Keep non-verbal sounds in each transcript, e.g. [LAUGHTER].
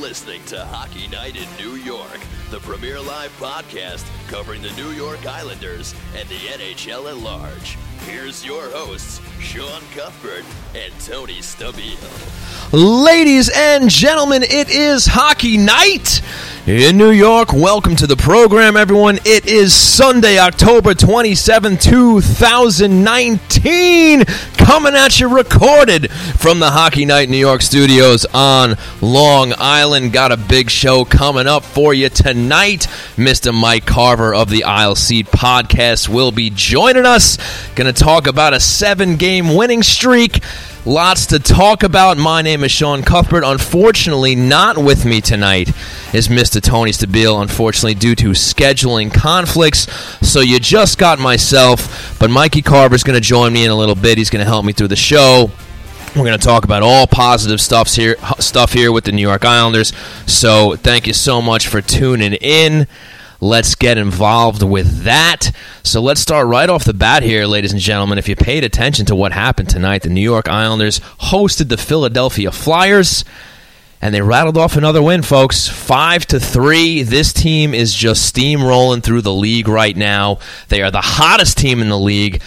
Listening to Hockey Night in New York, the premier live podcast covering the New York Islanders and the NHL at large. Here's your hosts, Sean Cuthbert and Tony Stabile. Ladies and gentlemen, it is hockey night in New York. Welcome to the program, everyone. It is Sunday, October 27, 2019. Coming at you recorded from the Hockey Night New York studios on Long Island. Got a big show coming up for you tonight. Mr. Mike Carver of the Isle Seat podcast will be joining us. Going to talk about a seven game winning streak. Lots to talk about. My name is Sean Cuthbert. Unfortunately, not with me tonight is Mr. Tony Stabile, unfortunately, due to scheduling conflicts. So you just got myself, but Mikey Carver is going to join me in a little bit. He's going to help me through the show. We're going to talk about all positive stuffs here, stuff here with the New York Islanders. So thank you so much for tuning in. Let's get involved with that. So let's start right off the bat here, ladies and gentlemen. If you paid attention to what happened tonight, the New York Islanders hosted the Philadelphia Flyers and they rattled off another win, folks. Five to three. This team is just steamrolling through the league right now. They are the hottest team in the league.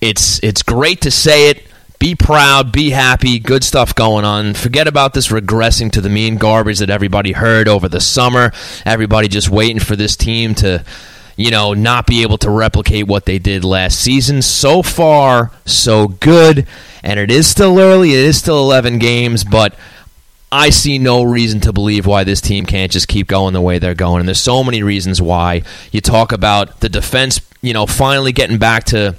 It's it's great to say it. Be proud, be happy, good stuff going on. Forget about this regressing to the mean garbage that everybody heard over the summer. Everybody just waiting for this team to, you know, not be able to replicate what they did last season. So far, so good. And it is still early, it is still 11 games, but I see no reason to believe why this team can't just keep going the way they're going. And there's so many reasons why. You talk about the defense, you know, finally getting back to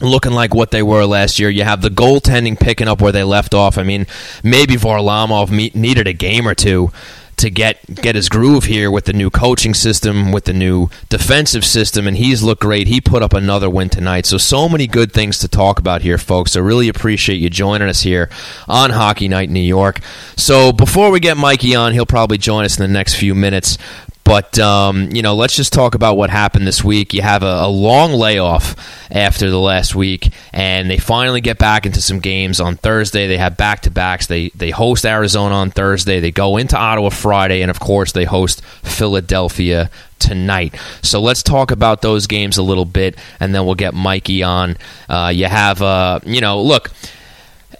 looking like what they were last year. You have the goaltending picking up where they left off. I mean, maybe Varlamov needed a game or two to get get his groove here with the new coaching system, with the new defensive system, and he's looked great. He put up another win tonight. So so many good things to talk about here, folks. I really appreciate you joining us here on Hockey Night in New York. So before we get Mikey on, he'll probably join us in the next few minutes. But um, you know, let's just talk about what happened this week. You have a, a, long layoff after the last week, and they finally get back into some games on Thursday. They have back to backs. They they host Arizona on Thursday. They go into Ottawa Friday, and of course, they host Philadelphia tonight. So let's talk about those games a little bit, and then we'll get Mikey on. Uh, you have, uh, you know, look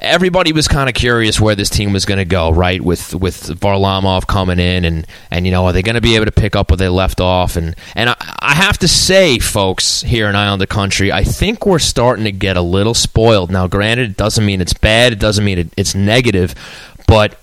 everybody was kind of curious where this team was going to go, right? With with Varlamov coming in, and and you know, are they going to be able to pick up where they left off? And and I, I have to say, folks, here in Islander Country, I think we're starting to get a little spoiled. Now, granted, it doesn't mean it's bad. It doesn't mean it, it's negative, but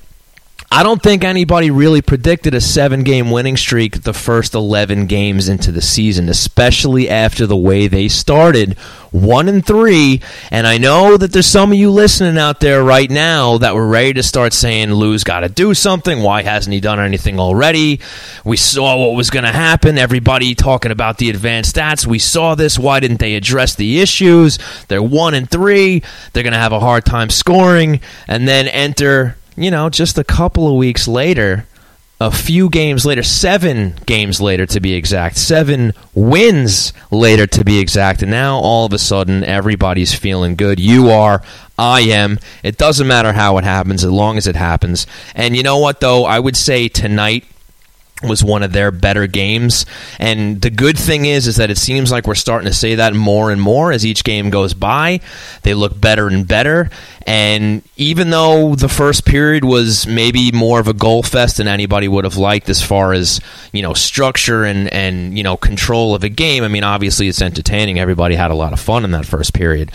I don't think anybody really predicted a seven game winning streak the first 11 games into the season, especially after the way they started one and three. And I know that there's some of you listening out there right now that were ready to start saying Lou's got to do something. Why hasn't he done anything already? We saw what was going to happen. Everybody talking about the advanced stats. We saw this. Why didn't they address the issues? They're one and three. They're going to have a hard time scoring. And then enter you know, just a couple of weeks later, a few games later, seven games later to be exact, seven wins later to be exact, and now all of a sudden everybody's feeling good. You are, I am. It doesn't matter how it happens as long as it happens. And you know what, though? I would say tonight was one of their better games. And the good thing is is that it seems like we're starting to say that more and more as each game goes by. They look better and better. And even though the first period was maybe more of a goal fest than anybody would have liked as far as you know structure and and you know control of a game i mean obviously it's entertaining. Everybody had a lot of fun in that first period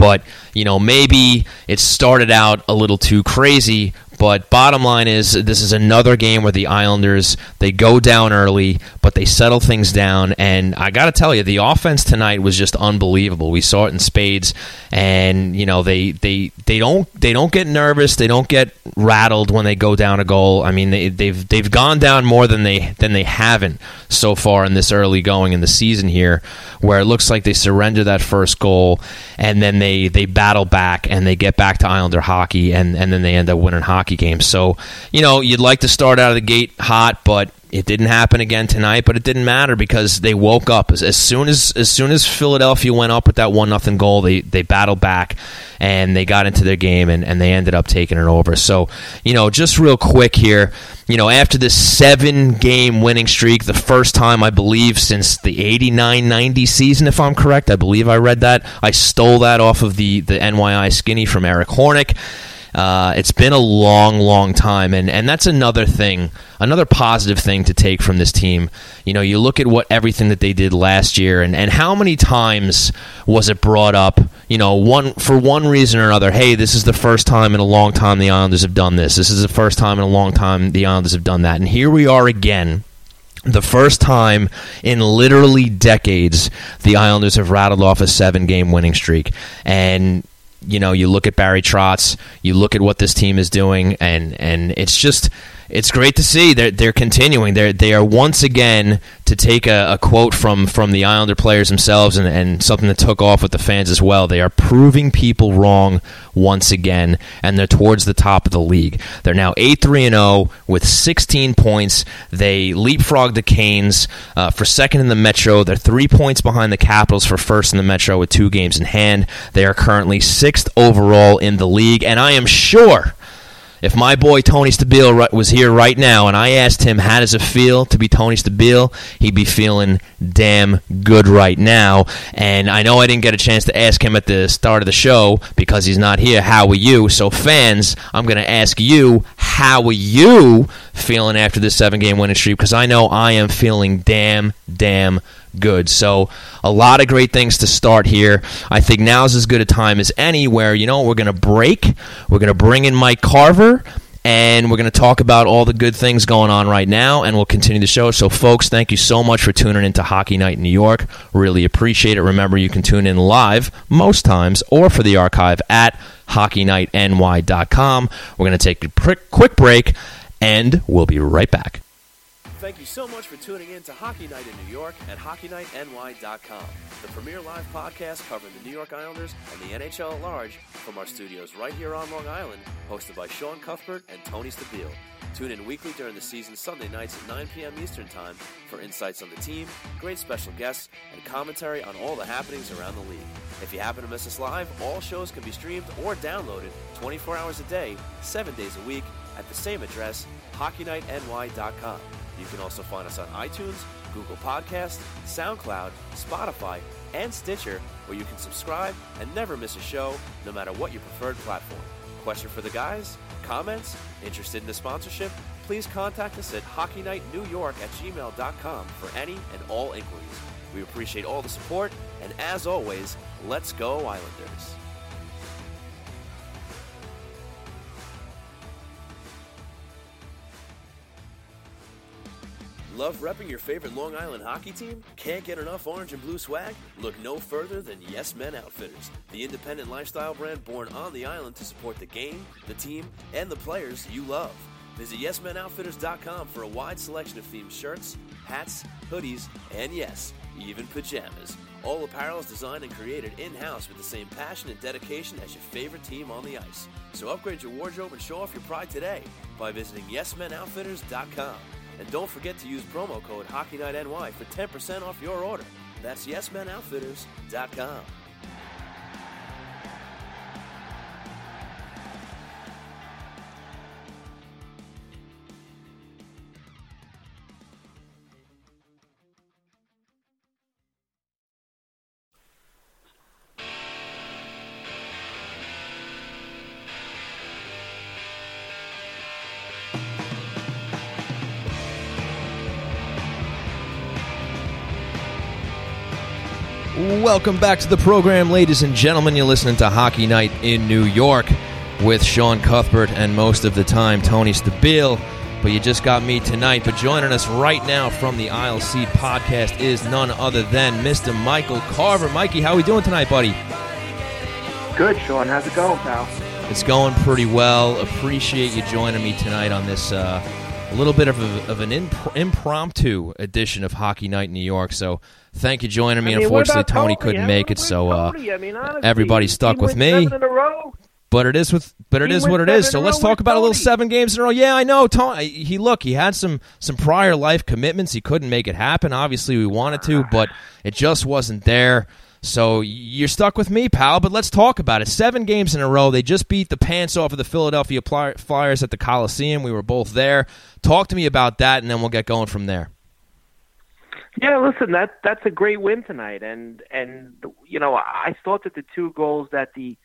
but you know maybe it started out a little too crazy but bottom line is, this is another game where the Islanders they go down early, but they settle things down. And I got to tell you, the offense tonight was just unbelievable. We saw it in spades, and you know they they they don't they don't get nervous, they don't get rattled when they go down a goal. I mean, they, they've they've gone down more than they than they haven't so far in this early going in the season here, where it looks like they surrender that first goal, and then they they they battle back and they get back to Islander hockey, and and then they end up winning hockey games. So, you know, you'd like to start out of the gate hot, but it didn't happen again tonight, but it didn't matter because they woke up as, as soon as as soon as Philadelphia went up with that one nothing goal. They they battled back and they got into their game and, and they ended up taking it over. So you know, just real quick here, you know, after this seven game winning streak, the first time I believe since the 89-90 season, if I'm correct, I believe I read that. I stole that off of the the NYI skinny from Eric Hornick. Uh, it's been a long, long time, and, and that's another thing, another positive thing to take from this team. You know, you look at what everything that they did last year, and, and how many times was it brought up? You know, one for one reason or another. Hey, this is the first time in a long time the Islanders have done this. This is the first time in a long time the Islanders have done that, and here we are again the first time in literally decades the Islanders have rattled off a seven game winning streak. And you know, you look at Barry Trotz, you look at what this team is doing, and and it's just it's great to see they're they're continuing. They're they are once again to take a, a, quote from from the Islander players themselves and, and something that took off with the fans as well. They are proving people wrong once again, and they're towards the top of the league. They're now eight three and zero oh with sixteen points. They leapfrog the Canes uh, for second in the Metro. They're three points behind the Capitals for first in the Metro with two games in hand. They are currently sixth overall in the league, and I am sure if my boy Tony Stabile was here right now and I asked him how does it feel to be Tony Stabile, he'd be feeling damn good right now. And I know I didn't get a chance to ask him at the start of the show because he's not here. How are you? So fans, I'm going to ask you, how are you feeling after this seven game winning streak? Because I know I am feeling damn, damn good. So a lot of great things to start here. I think now's as good a time as any where, you know, we're going to break. We're going to bring in Mike Carver. And we're going to talk about all the good things going on right now, and we'll continue the show. So, folks, thank you so much for tuning into Hockey Night in New York. Really appreciate it. Remember, you can tune in live most times or for the archive at hockeynightny.com. We're going to take a quick break, and we'll be right back. Thank you so much for tuning in to Hockey Night in New York at HockeyNightNY.com, the premier live podcast covering the New York Islanders and the NHL at large from our studios right here on Long Island, hosted by Sean Cuthbert and Tony Stabile. Tune in weekly during the season Sunday nights at 9 p.m. Eastern Time for insights on the team, great special guests, and commentary on all the happenings around the league. If you happen to miss us live, all shows can be streamed or downloaded 24 hours a day, 7 days a week at the same address, HockeyNightNY.com. You can also find us on iTunes, Google Podcast, SoundCloud, Spotify, and Stitcher, where you can subscribe and never miss a show, no matter what your preferred platform. Question for the guys? Comments? Interested in a sponsorship? Please contact us at hockeynightnewyork at gmail.com for any and all inquiries. We appreciate all the support, and as always, let's go Islanders. Love repping your favorite Long Island hockey team? Can't get enough orange and blue swag? Look no further than Yes Men Outfitters, the independent lifestyle brand born on the island to support the game, the team, and the players you love. Visit YesMenOutfitters.com for a wide selection of themed shirts, hats, hoodies, and yes, even pajamas. All apparel is designed and created in house with the same passion and dedication as your favorite team on the ice. So upgrade your wardrobe and show off your pride today by visiting YesMenOutfitters.com. And don't forget to use promo code HockeyNightNY for 10% off your order. That's YesMenOutfitters.com. Welcome back to the program, ladies and gentlemen. You're listening to Hockey Night in New York with Sean Cuthbert and most of the time Tony Stabile. But you just got me tonight. But joining us right now from the Isle Seat podcast is none other than Mr. Michael Carver. Mikey, how are we doing tonight, buddy? Good, Sean. How's it going, pal? It's going pretty well. Appreciate you joining me tonight on this uh, a little bit of, a, of an imp- impromptu edition of Hockey Night in New York. So thank you joining me. I mean, Unfortunately, Tony, couldn't yeah, make it, so uh, I mean, honestly, everybody stuck with me. Seven in a row. But it is with, but it He is what it is. So let's talk about a little seven games in a row. Yeah, I know. Tony, he look, he had some some prior life commitments. He couldn't make it happen. Obviously, we wanted to, but it just wasn't there. So you're stuck with me, pal. But let's talk about it. Seven games in a row. They just beat the pants off of the Philadelphia Flyers at the Coliseum. We were both there. Talk to me about that, and then we'll get going from there. Yeah, listen, that that's a great win tonight, and and you know I thought that the two goals that the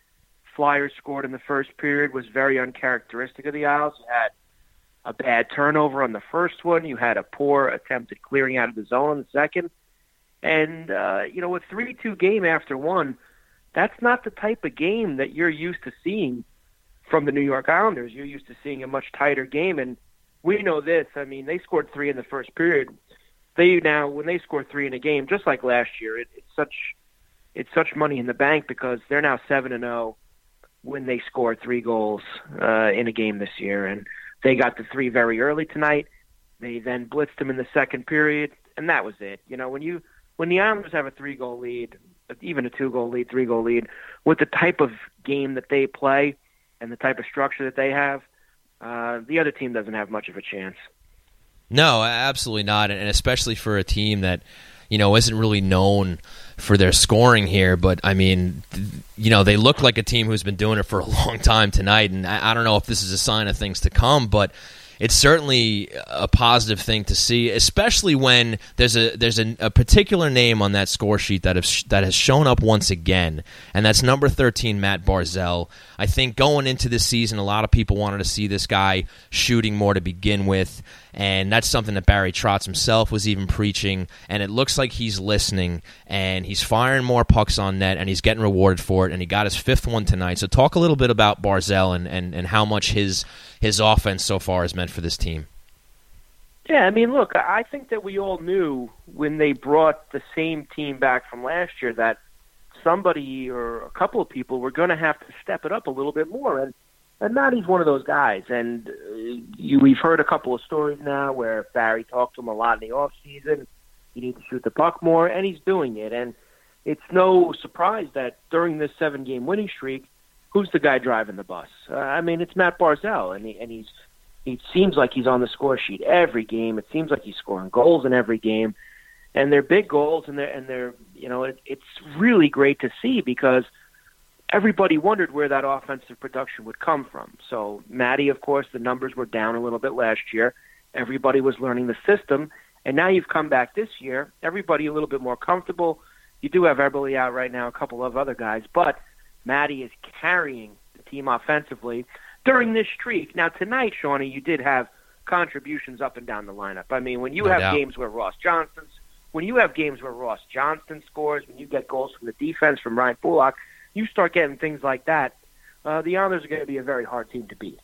Flyers scored in the first period was very uncharacteristic of the Isles. You had a bad turnover on the first one. You had a poor attempt at clearing out of the zone on the second, and uh, you know a three-two game after one, that's not the type of game that you're used to seeing from the New York Islanders. You're used to seeing a much tighter game, and we know this. I mean, they scored three in the first period they now when they score three in a game, just like last year, it, it's such it's such money in the bank because they're now seven and zero when they score three goals uh, in a game this year, and they got the three very early tonight. They then blitzed them in the second period, and that was it. You know, when you when the Islanders have a three goal lead, even a two goal lead, three goal lead, with the type of game that they play and the type of structure that they have, uh, the other team doesn't have much of a chance. No, absolutely not, and especially for a team that you know isn't really known for their scoring here. But I mean, you know, they look like a team who's been doing it for a [LAUGHS] long time tonight, and I, I don't know if this is a sign of things to come, but. It's certainly a positive thing to see, especially when there's a there's a, a particular name on that score sheet that has that has shown up once again, and that's number thirteen, Matt Barzal. I think going into this season, a lot of people wanted to see this guy shooting more to begin with, and that's something that Barry Trotz himself was even preaching. And it looks like he's listening, and he's firing more pucks on net, and he's getting rewarded for it. And he got his fifth one tonight. So talk a little bit about Barzal and, and, and how much his his offense so far has meant for this team. Yeah, I mean, look, I think that we all knew when they brought the same team back from last year that somebody or a couple of people were going to have to step it up a little bit more, and and Matty's one of those guys. And uh, you, we've heard a couple of stories now where Barry talked to him a lot in the off season. You need to shoot the puck more, and he's doing it. And it's no surprise that during this seven game winning streak, who's the guy driving the bus? Uh, I mean, it's Matt Barzal, and he, and he's it seems like he's on the score sheet every game. It seems like he's scoring goals in every game, and they're big goals, and they're and they're you know it, it's really great to see because everybody wondered where that offensive production would come from. So Matty, of course, the numbers were down a little bit last year. Everybody was learning the system, and now you've come back this year. Everybody a little bit more comfortable. You do have Eberle out right now, a couple of other guys, but Matty is carrying the team offensively during this streak. Now tonight, Shawnee, you did have contributions up and down the lineup. I mean, when you No have doubt. games where Ross Johnston's, when you have games where Ross Johnston scores, when you get goals from the defense from Ryan Pulock, you start getting things like that. Uh, the Islanders are going to be a very hard team to beat.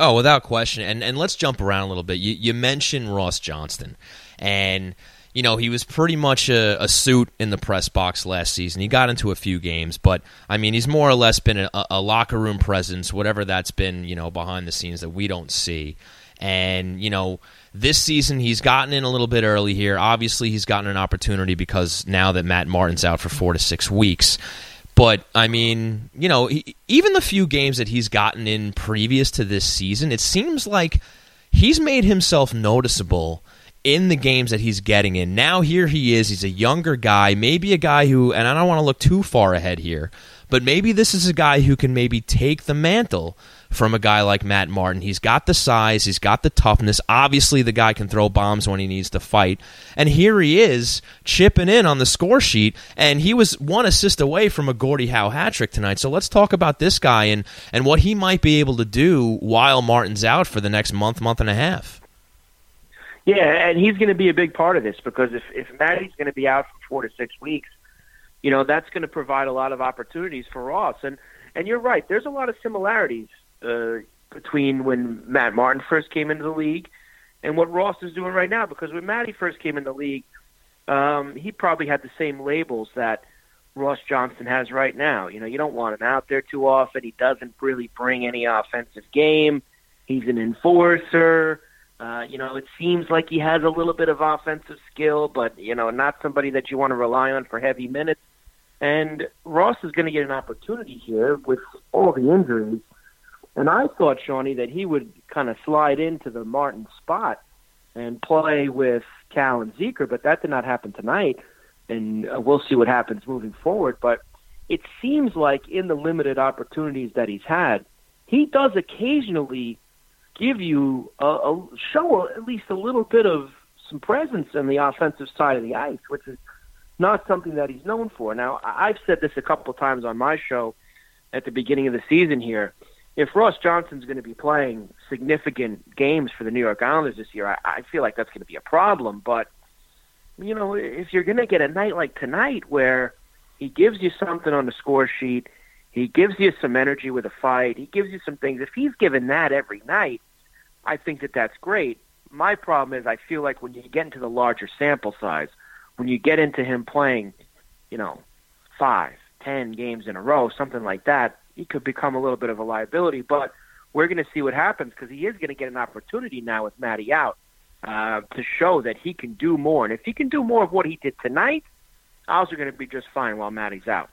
Oh, without question. And and let's jump around a little bit. You you mentioned Ross Johnston, and you know he was pretty much a, a suit in the press box last season. He got into a few games, but I mean he's more or less been a, a locker room presence, whatever that's been, you know, behind the scenes that we don't see. And you know this season he's gotten in a little bit early here. Obviously he's gotten an opportunity because now that Matt Martin's out for four to six weeks. But I mean, you know, he, even the few games that he's gotten in previous to this season, it seems like he's made himself noticeable in the games that he's getting in. Now here he is, he's a younger guy, maybe a guy who and I don't want to look too far ahead here, but maybe this is a guy who can maybe take the mantle from a guy like Matt Martin. He's got the size, he's got the toughness. Obviously, the guy can throw bombs when he needs to fight. And here he is chipping in on the score sheet, and he was one assist away from a Gordie Howe hat trick tonight. So let's talk about this guy and, and what he might be able to do while Martin's out for the next month, month and a half. Yeah, and he's going to be a big part of this because if if Matty's going to be out for four to six weeks, you know that's going to provide a lot of opportunities for Ross. And and you're right, there's a lot of similarities uh, between when Matt Martin first came into the league and what Ross is doing right now. Because when Matty first came in the league, um, he probably had the same labels that Ross Johnston has right now. You know, you don't want him out there too often. He doesn't really bring any offensive game. He's an enforcer. Uh, you know, it seems like he has a little bit of offensive skill, but you know, not somebody that you want to rely on for heavy minutes. And Ross is going to get an opportunity here with all the injuries. And I thought, Shawnee, that he would kind of slide into the Martin spot and play with Cal and Zeker, but that did not happen tonight. And uh, we'll see what happens moving forward. But it seems like in the limited opportunities that he's had, he does occasionally give you a, a show at least a little bit of some presence on the offensive side of the ice, which is not something that he's known for. Now, I've said this a couple of times on my show at the beginning of the season here. If Ross Johnston's going to be playing significant games for the New York Islanders this year, I, I feel like that's going to be a problem. But, you know, if you're going to get a night like tonight where he gives you something on the score sheet, he gives you some energy with a fight, he gives you some things. If he's given that every night, I think that that's great. My problem is I feel like when you get into the larger sample size, when you get into him playing, you know, five, ten games in a row, something like that, he could become a little bit of a liability. But we're going to see what happens because he is going to get an opportunity now with Matty out uh, to show that he can do more. And if he can do more of what he did tonight, Isles are going to be just fine while Matty's out.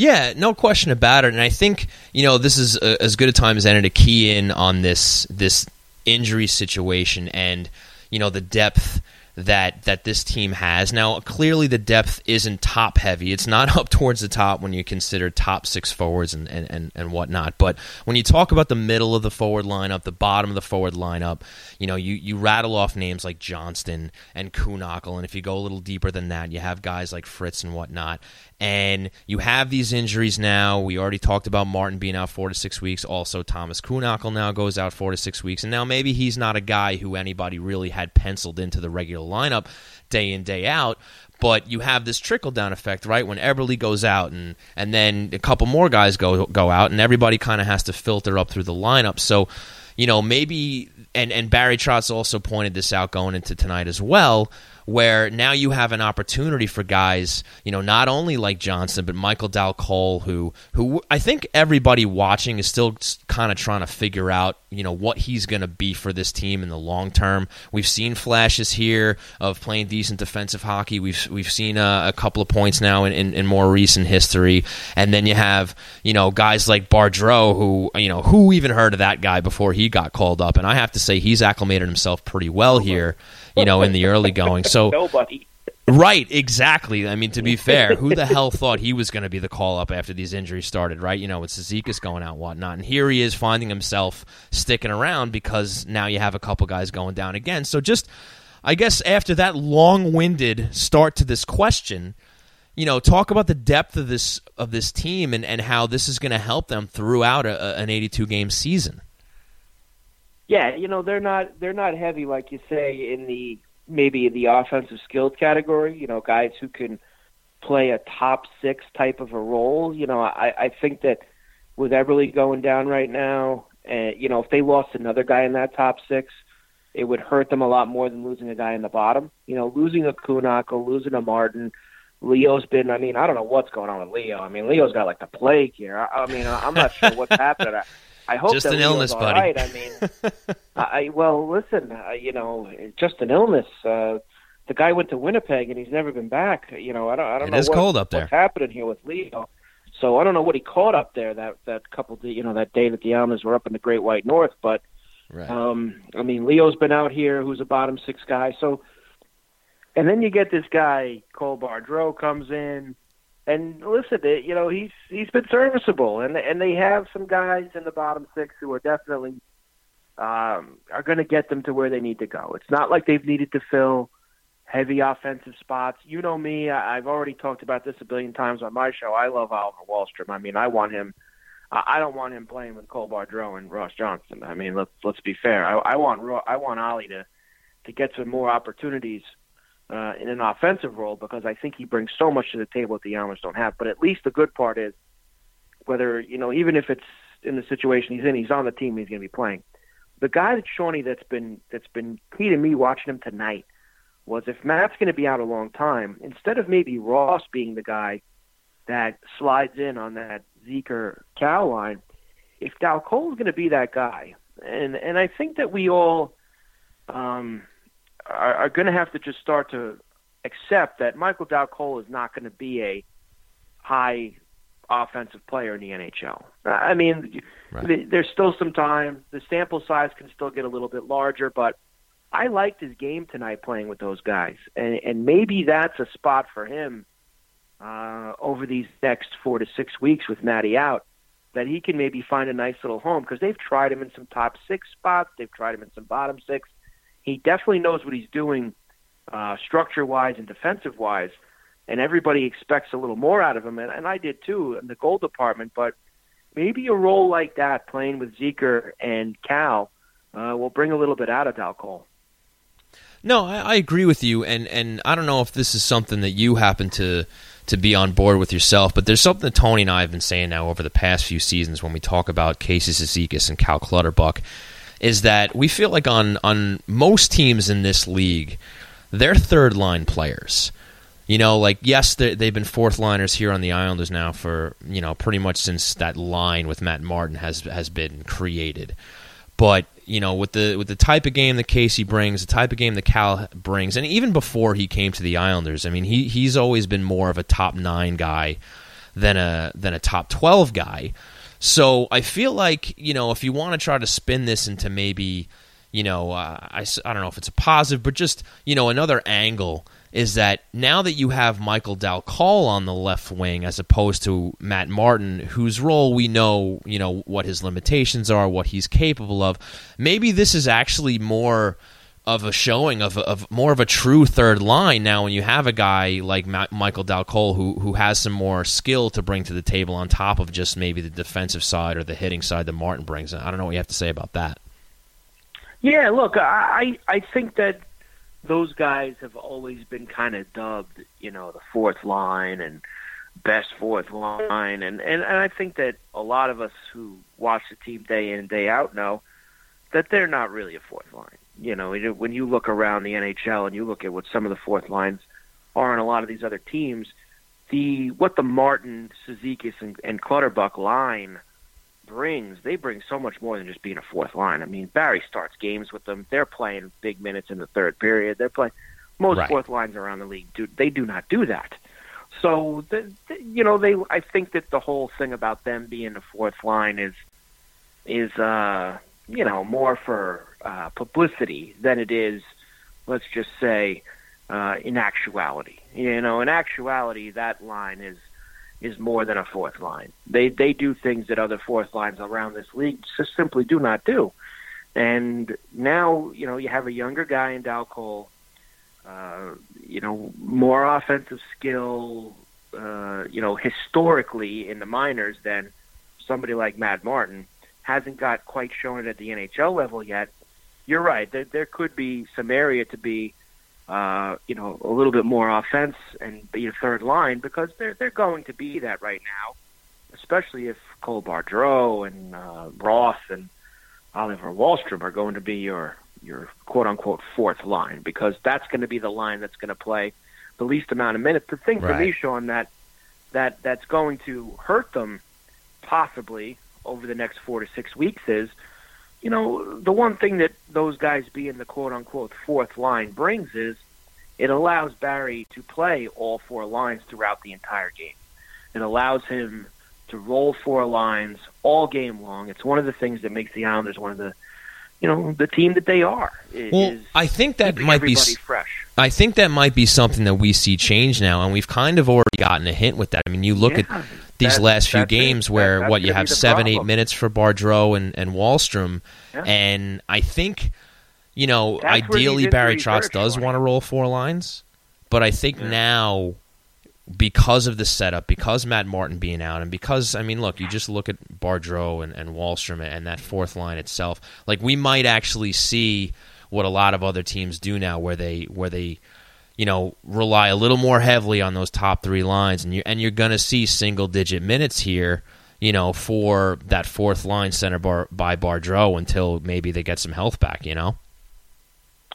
Yeah, no question about it. And I think you know this is a, as good a time as any to key in on this this injury situation and you know the depth that that this team has. Now, clearly the depth isn't top heavy. It's not [LAUGHS] up towards the top when you consider top six forwards and, and, and, and whatnot. But when you talk about the middle of the forward lineup, the bottom of the forward lineup, you know, you, you rattle off names like Johnston and Kühnhackl, and if you go a little deeper than that, you have guys like Fritz and whatnot. And you have these injuries now. We already talked about Martin being out four to six weeks. Also, Thomas Kühnhackl now goes out four to six weeks. And now maybe he's not a guy who anybody really had penciled into the regular lineup day in, day out. But you have this trickle down effect, right? When Eberle goes out and, and then a couple more guys go go out, and everybody kind of has to filter up through the lineup. So, you know, maybe and, and Barry Trotz also pointed this out going into tonight as well where now you have an opportunity for guys, you know, not only like Johnston but Michael Dal Colle, who who I think everybody watching is still kind of trying to figure out, you know, what he's going to be for this team in the long term. We've seen flashes here of playing decent defensive hockey. We've we've seen a, a couple of points now in, in, in, more recent history, and then you have you know guys like Bardreau, who you know who even heard of that guy before he got called up, and I have to say he's acclimated himself pretty well here you know, in the early going. So [LAUGHS] nobody. Right, exactly. I mean, to be [LAUGHS] fair, who the hell thought he was going to be the call up after these injuries started, right? You know, with Cizikas going out and whatnot. And here he is finding himself sticking around because now you have a couple guys going down again. So just, I guess, after that long winded start to this question, you know, talk about the depth of this of this team and, and how this is going to help them throughout a, an 82 game season. Yeah, you know they're not they're not heavy like you say in the maybe the offensive skills category. You know, guys who can play a top six type of a role. You know, I I think that with Eberle going down right now, and uh, you know if they lost another guy in that top six, it would hurt them a lot more than losing a guy in the bottom. You know, losing a Kühnhackl, losing a Martin. Leo's been. I mean, I don't know what's going on with Leo. I mean, Leo's got like the plague here. I, I mean, I'm not sure what's [LAUGHS] happening. I hope just that an illness, all buddy. Right. I mean, [LAUGHS] I well, listen, uh, you know, just an illness. Uh, the guy went to Winnipeg and he's never been back. You know, I don't, I don't it know is what, cold up there. what's happening here with Leo. So I don't know what he caught up there that that couple, of, you know, that day that the Islanders were up in the Great White North. But right. um, I mean, Leo's been out here, who's a bottom six guy. So, and then you get this guy Cole Bardreau comes in and listen, it, you know he's he's been serviceable, and and they have some guys in the bottom six who are definitely um, are going to get them to where they need to go. It's not like they've needed to fill heavy offensive spots. You know me; I, I've already talked about this a billion times on my show. I love Oliver Wahlstrom. I mean, I want him. I don't want him playing with Cole Bardreau and Ross Johnston. I mean, let's let's be fair. I, I want I want Ollie to to get some more opportunities uh, in an offensive role because I think he brings so much to the table that the Islanders don't have. But at least the good part is whether you know even if it's in the situation he's in, he's on the team, he's going to be playing. The guy that Shawnee that's been that's been key to me watching him tonight was if Matt's going to be out a long time, instead of maybe Ross being the guy that slides in on that Zeker Cal line, if Dal Colle's going to be that guy, and and I think that we all um, are, are going to have to just start to accept that Michael Dal Colle is not going to be a high offensive player in the NHL. I mean, right. there's still some time. The sample size can still get a little bit larger, but I liked his game tonight playing with those guys, and, and maybe that's a spot for him uh, over these next four to six weeks with Matty out. That he can maybe find a nice little home because they've tried him in some top six spots, they've tried him in some bottom six. He definitely knows what he's doing, uh, structure wise and defensive wise and everybody expects a little more out of him, and, and I did too in the goal department. But maybe a role like that, playing with Zeker and Cal, uh, will bring a little bit out of Dal Colle. No, I, I agree with you, and and I don't know if this is something that you happen to to be on board with yourself, but there's something that Tony and I have been saying now over the past few seasons when we talk about Casey Cizikas and Cal Clutterbuck, is that we feel like on on most teams in this league, they're third line players you know, like yes, they've been fourth liners here on the Islanders now for you know pretty much since that line with Matt Martin has has been created. But you know, with the with the type of game that Casey brings, the type of game that Cal brings, and even before he came to the Islanders, I mean, he he's always been more of a top nine guy than a than a top twelve guy. So I feel like you know if you want to try to spin this into maybe you know uh, I I don't know if it's a positive, but just you know another angle is that now that you have Michael Dal Colle on the left wing as opposed to Matt Martin, whose role we know, you know, what his limitations are, what he's capable of, maybe this is actually more of a showing of, of more of a true third line now when you have a guy like Ma- Michael Dal Colle who who has some more skill to bring to the table on top of just maybe the defensive side or the hitting side that Martin brings. I don't know what you have to say about that. Yeah, look, I I think that those guys have always been kind of dubbed, you know, the fourth line and best fourth line, and and, and I think that a lot of us who watch the team day in and day out know that they're not really a fourth line. You know, when you look around the NHL and you look at what some of the fourth lines are on a lot of these other teams, the what the Martin, Cizikas, and, and Clutterbuck line brings, they bring so much more than just being a fourth line. I mean, Barry starts games with them. They're playing big minutes in the third period. They're playing most right. fourth lines around the league. Do they do not do that? So, the, the, you know, they. I think that the whole thing about them being the fourth line is is uh, you know more for uh, publicity than it is. Let's just say, uh, in actuality, you know, in actuality, that line is is more than a fourth line. They they do things that other fourth lines around this league just simply do not do. And now, you know, you have a younger guy in Dal Colle, uh, you know, more offensive skill, uh, you know, historically in the minors than somebody like Matt Martin. Hasn't got quite shown it at the NHL level yet. You're right. There, there could be some area to be uh, you know, a little bit more offense and be a third line because they're they're going to be that right now, especially if Cole Bardreau and uh, Roth and Oliver Wahlstrom are going to be your your quote unquote fourth line because that's going to be the line that's going to play the least amount of minutes. The thing right. for me, Sean, that that that's going to hurt them possibly over the next four to six weeks is you know, the one thing that those guys being the quote unquote fourth line brings is it allows Barry to play all four lines throughout the entire game. It allows him to roll four lines all game long. It's one of the things that makes the Islanders one of the you know the team that they are. Well, I think that might be fresh. I think that might be something that we see change now, and we've kind of already gotten a hint with that. I mean, you look yeah, at these last few games it. where that, what you have seven, problem. eight minutes for Bardreau and and Wahlstrom, yeah. and I think you know that's ideally Barry Trotz does want to roll four lines, but I think yeah. now because of the setup, because Matt Martin being out, and because I mean, look, you just look at Bardreau and, and Wahlstrom and that fourth line itself. Like we might actually see what a lot of other teams do now, where they where they you know rely a little more heavily on those top three lines, and you and you're going to see single digit minutes here. You know, for that fourth line center bar, by Bardreau until maybe they get some health back. You know.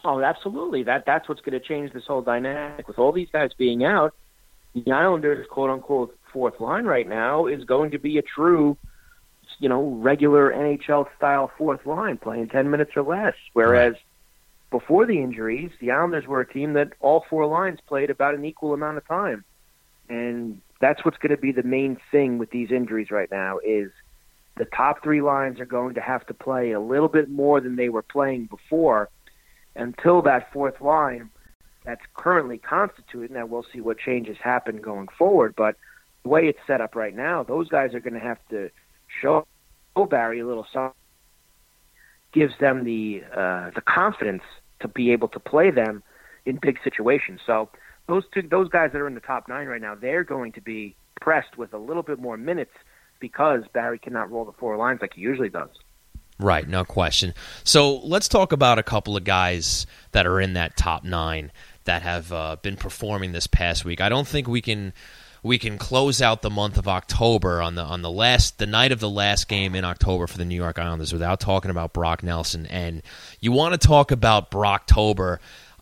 Oh, absolutely. That that's what's going to change this whole dynamic with all these guys being out the Islanders' quote unquote fourth line right now is going to be a true, you know, regular NHL style fourth line playing 10 minutes or less. Whereas. Before the injuries, the Islanders were a team that all four lines played about an equal amount of time. And that's what's going to be the main thing with these injuries right now is the top three lines are going to have to play a little bit more than they were playing before until that fourth line that's currently constituted. Now we'll see what changes happen going forward, but the way it's set up right now, those guys are going to have to show Barry a little something, gives them the uh, the confidence to be able to play them in big situations. So those two, those guys that are in the top nine right now, they're going to be pressed with a little bit more minutes because Barry cannot roll the four lines like he usually does. Right, no question. So let's talk about a couple of guys that are in that top nine that have uh, been performing this past week. I don't think we can we can close out the month of October on the on the last the night of the last game in October for the New York Islanders without talking about Brock Nelson. And you want to talk about Brocktober.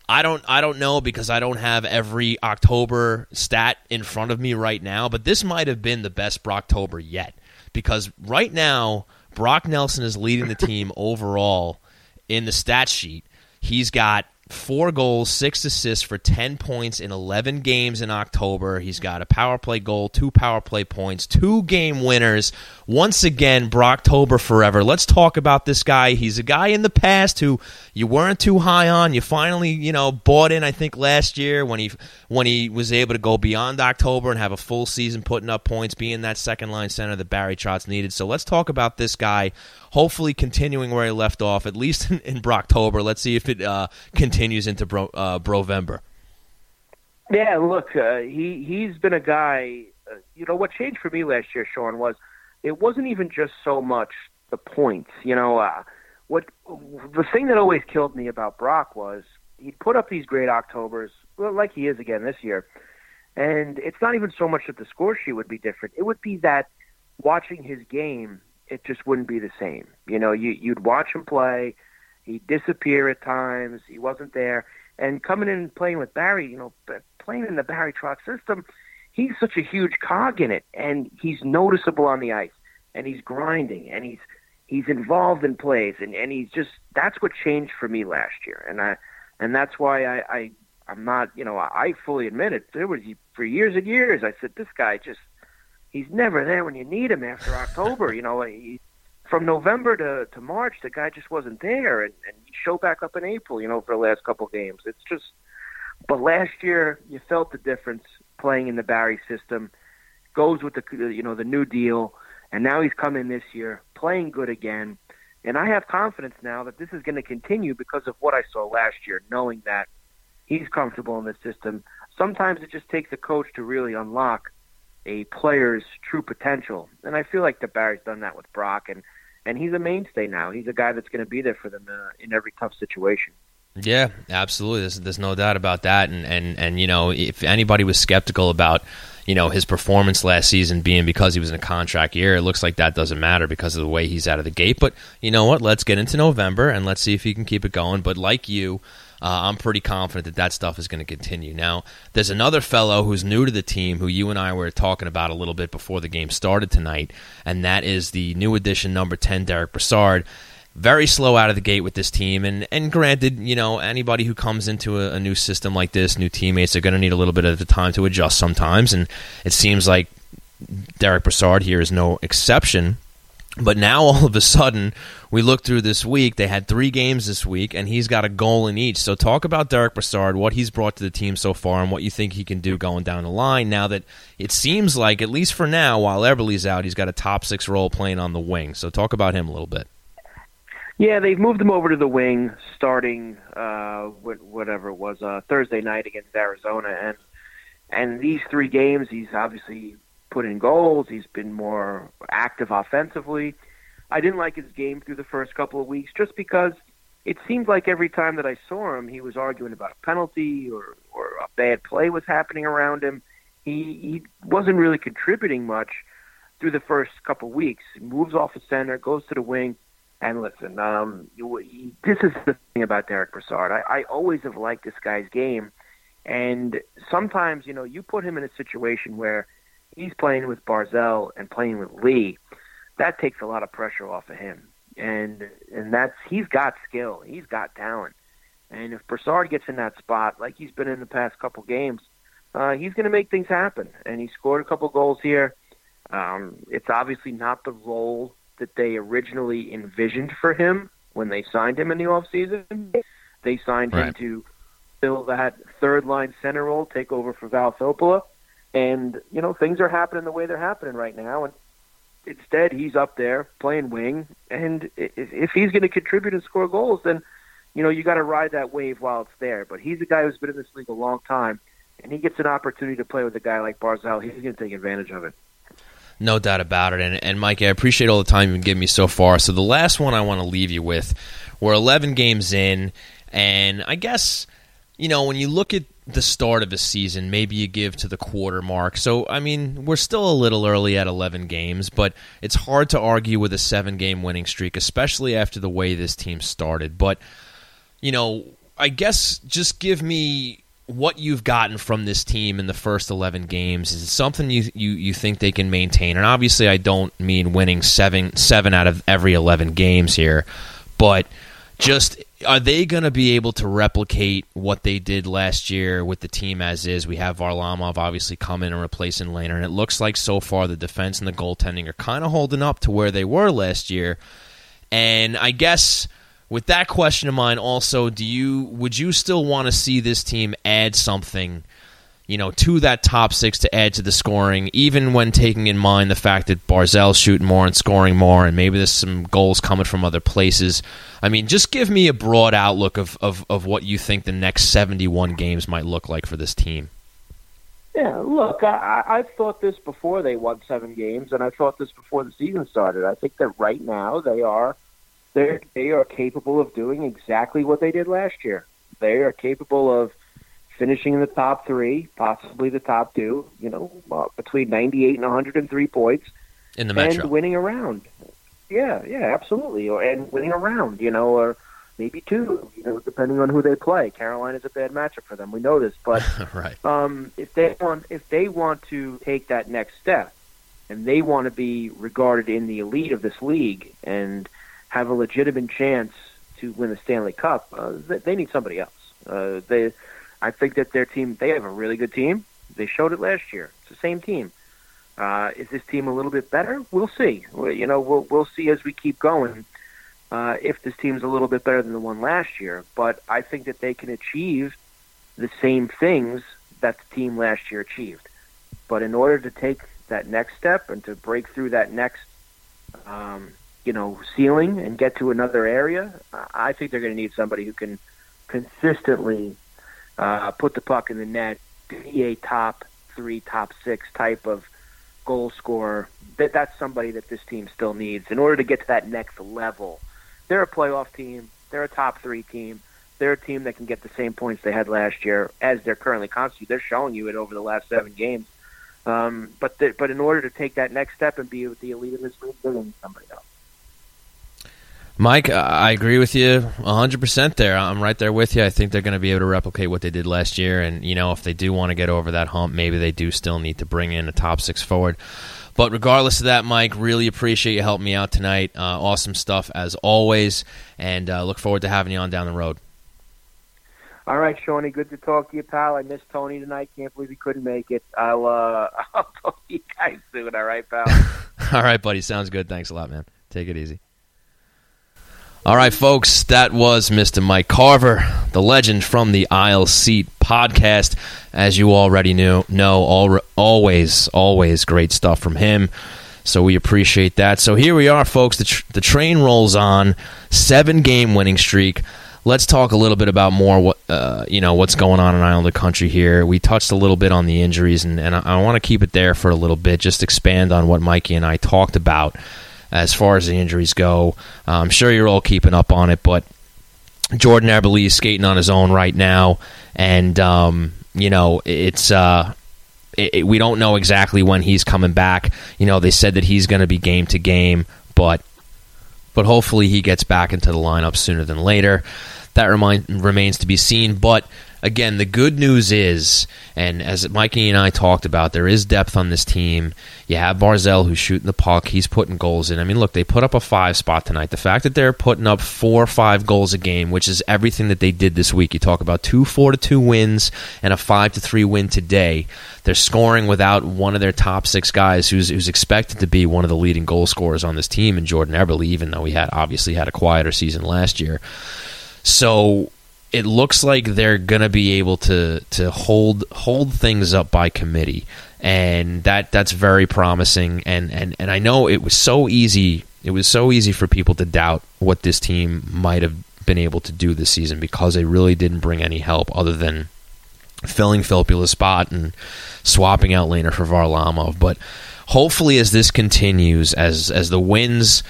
I don't I don't know because I don't have every October stat in front of me right now, but this might have been the best Brocktober yet because right now Brock Nelson is leading the team [LAUGHS] overall in the stat sheet. He's got four goals, six assists for 10 points in 11 games in October. He's got a power play goal, two power play points, two game winners. Once again, Brocktober forever. Let's talk about this guy. He's a guy in the past who you weren't too high on. You finally, you know, bought in I think last year when he when he was able to go beyond October and have a full season putting up points, being that second line center that Barry Trotz needed. So let's talk about this guy hopefully continuing where he left off, at least in, in Brocktober. Let's see if it uh, continues into Bro, uh. Yeah, look, uh, he he's been a guy. Uh, you know what changed for me last year, Sean, was it wasn't even just so much the points. You know, uh, what the thing that always killed me about Brock was he'd put up these great Octobers, well, like he is again this year, and it's not even so much that the score sheet would be different. It would be that watching his game it just wouldn't be the same. You know, you you'd watch him play, he'd disappear at times, he wasn't there, and coming in and playing with Barry, you know, playing in the Barry Trotz system, he's such a huge cog in it, and he's noticeable on the ice, and he's grinding, and he's he's involved in plays, and and he's just that's what changed for me last year, and I and that's why I. I I'm not, you know, I fully admit it. There was for years and years. I said this guy just he's never there when you need him after October. You know, he, from November to, to March, the guy just wasn't there, and, and he showed back up in April. You know, for the last couple games. It's just, but last year you felt the difference playing in the Barry system. Goes with the you know the new deal, and now he's come in this year playing good again. And I have confidence now that this is going to continue because of what I saw last year, knowing that he's comfortable in the system. Sometimes it just takes a coach to really unlock a player's true potential. And I feel like the Barry's done that with Brock, and and he's a mainstay now. He's a guy that's going to be there for them uh, in every tough situation. Yeah, absolutely. There's, there's no doubt about that. And, and and you know, if anybody was skeptical about you know his performance last season being because he was in a contract year, it looks like that doesn't matter because of the way he's out of the gate. But you know what? Let's get into November and let's see if he can keep it going. But like you, uh, I'm pretty confident that that stuff is going to continue. Now, there's another fellow who's new to the team who you and I were talking about a little bit before the game started tonight, and that is the new addition, number 10, Derick Brassard. Very slow out of the gate with this team, and, and granted, you know, anybody who comes into a, a new system like this, new teammates, are going to need a little bit of the time to adjust sometimes, and it seems like Derick Brassard here is no exception. But now [LAUGHS] all of a sudden, we look through this week. They had three games this week, and he's got a goal in each. So talk about Derick Brassard, what he's brought to the team so far, and what you think he can do going down the line. Now that it seems like, at least for now, while Eberle's out, he's got a top six role playing on the wing. So talk about him a little bit. Yeah, they've moved him over to the wing starting uh, whatever it was uh, Thursday night against Arizona, and and these three games, he's obviously put in goals. He's been more active offensively. I didn't like his game through the first couple of weeks just because it seemed like every time that I saw him, he was arguing about a penalty or or a bad play was happening around him. He he wasn't really contributing much through the first couple of weeks. He moves off the center, goes to the wing, and listen. Um, this is the thing about Derick Brassard. I, I always have liked this guy's game, and sometimes you know you put him in a situation where he's playing with Barzal and playing with Lee, that takes a lot of pressure off of him. And and that's he's got skill, he's got talent. And if Brassard gets in that spot, like he's been in the past couple games, uh, he's going to make things happen. And he scored a couple goals here. Um, it's obviously not the role that they originally envisioned for him when they signed him in the offseason. They signed Right. him to fill that third line center role, take over for Val Sopola. And, you know, things are happening the way they're happening right now. And instead, he's up there playing wing. And if he's going to contribute and score goals, then, you know, you got to ride that wave while it's there. But he's a guy who's been in this league a long time. And he gets an opportunity to play with a guy like Barzal. He's going to take advantage of it. No doubt about it. And, and Mike, I appreciate all the time you've given me so far. So the last one I want to leave you with, we're 11 games in, and I guess, you know, when you look at the start of a season, maybe you give to the quarter mark. So, I mean, we're still a little early at 11 games, but it's hard to argue with a seven game winning streak, especially after the way this team started. But, you know, I guess just give me what you've gotten from this team in the first 11 games is it something you, you, you think they can maintain and obviously i don't mean winning seven seven out of every 11 games here but just are they going to be able to replicate what they did last year with the team as is? We have varlamov obviously coming and replacing Lehner, and it looks like so far the defense and the goaltending are kind of holding up to where they were last year. And I guess with that question in mind, also, do you would you still want to see this team add something, you know, to that top six to add to the scoring, even when taking in mind the fact that Barzal's shooting more and scoring more, and maybe there's some goals coming from other places. I mean, just give me a broad outlook of, of, of what you think the next 71 games might look like for this team. Yeah, look, I, I've thought this before they won seven games, and I thought this before the season started. I think that right now they are they they are capable of doing exactly what they did last year. They are capable of finishing in the top three, possibly the top two. You know, uh, between ninety eight and one hundred and three points, In the Metro. and winning around. Yeah, yeah, absolutely, or and winning around. You know, or maybe two. You know, depending on who they play. Carolina's a bad matchup for them. We know this, but [LAUGHS] right. um, if they want if they want to take that next step and they want to be regarded in the elite of this league and have a legitimate chance to win the Stanley Cup, uh, they, they need somebody else. Uh, they, I think that their team they have a really good team. They showed it last year. It's the same team. Uh, is this team a little bit better? We'll see. Well, you know, we'll we'll see as we keep going uh, if this team's a little bit better than the one last year. But I think that they can achieve the same things that the team last year achieved. But in order to take that next step and to break through that next, um, you know, ceiling and get to another area, I think they're going to need somebody who can consistently uh, put the puck in the net, be a top three, top six type of goal scorer. That that's somebody that this team still needs in order to get to that next level. They're a playoff team. They're a top three team. They're a team that can get the same points they had last year as they're currently constituted. They're showing you it over the last seven games. Um, but the, but in order to take that next step and be with the elite of this league, they're going to need somebody else. Mike, I agree with you 100% there. I'm right there with you. I think they're going to be able to replicate what they did last year. And, you know, if they do want to get over that hump, maybe they do still need to bring in a top six forward. But regardless of that, Mike, really appreciate you helping me out tonight. Uh, awesome stuff as always. And uh, look forward to having you on down the road. All right, Shawnee, good to talk to you, pal. I missed Tony tonight. Can't believe he couldn't make it. I'll uh, [LAUGHS] I'll talk to you guys soon. All right, pal. [LAUGHS] All right, buddy. Sounds good. Thanks a lot, man. Take it easy. All right, folks, that was Mr. Mike Carver, the legend from the Isle Seat podcast. As you already knew, know, all, always, always great stuff from him. So we appreciate that. So here we are, folks. The, tr- the train rolls on, seven game winning streak. Let's talk a little bit about more what uh, you know what's going on in Islander country here. We touched a little bit on the injuries, and, and I, I want to keep it there for a little bit. Just expand on what Mikey and I talked about as far as the injuries go. Uh, I'm sure you're all keeping up on it, but Jordan Eberle is skating on his own right now, and um, you know it's. Uh, it, it, we don't know exactly when he's coming back. You know, they said that he's going to be game to game, but but hopefully he gets back into the lineup sooner than later. That remind, remains to be seen. But again, the good news is, and as Mikey and I talked about, there is depth on this team. You have Barzal who's shooting the puck. He's putting goals in. I mean, look, they put up a five spot tonight. The fact that they're putting up four or five goals a game, which is everything that they did this week. You talk about two four to two wins and a five to three win today. They're scoring without one of their top six guys, who's who's expected to be one of the leading goal scorers on this team, in Jordan Eberle, even though he had obviously had a quieter season last year. So it looks like they're to be able to to hold hold things up by committee, and that that's very promising. And and and I know it was so easy. It was so easy for people to doubt what this team might have been able to do this season because they really didn't bring any help other than filling Filppula's spot and swapping out Lehner for Varlamov. But hopefully, as this continues, as as the wins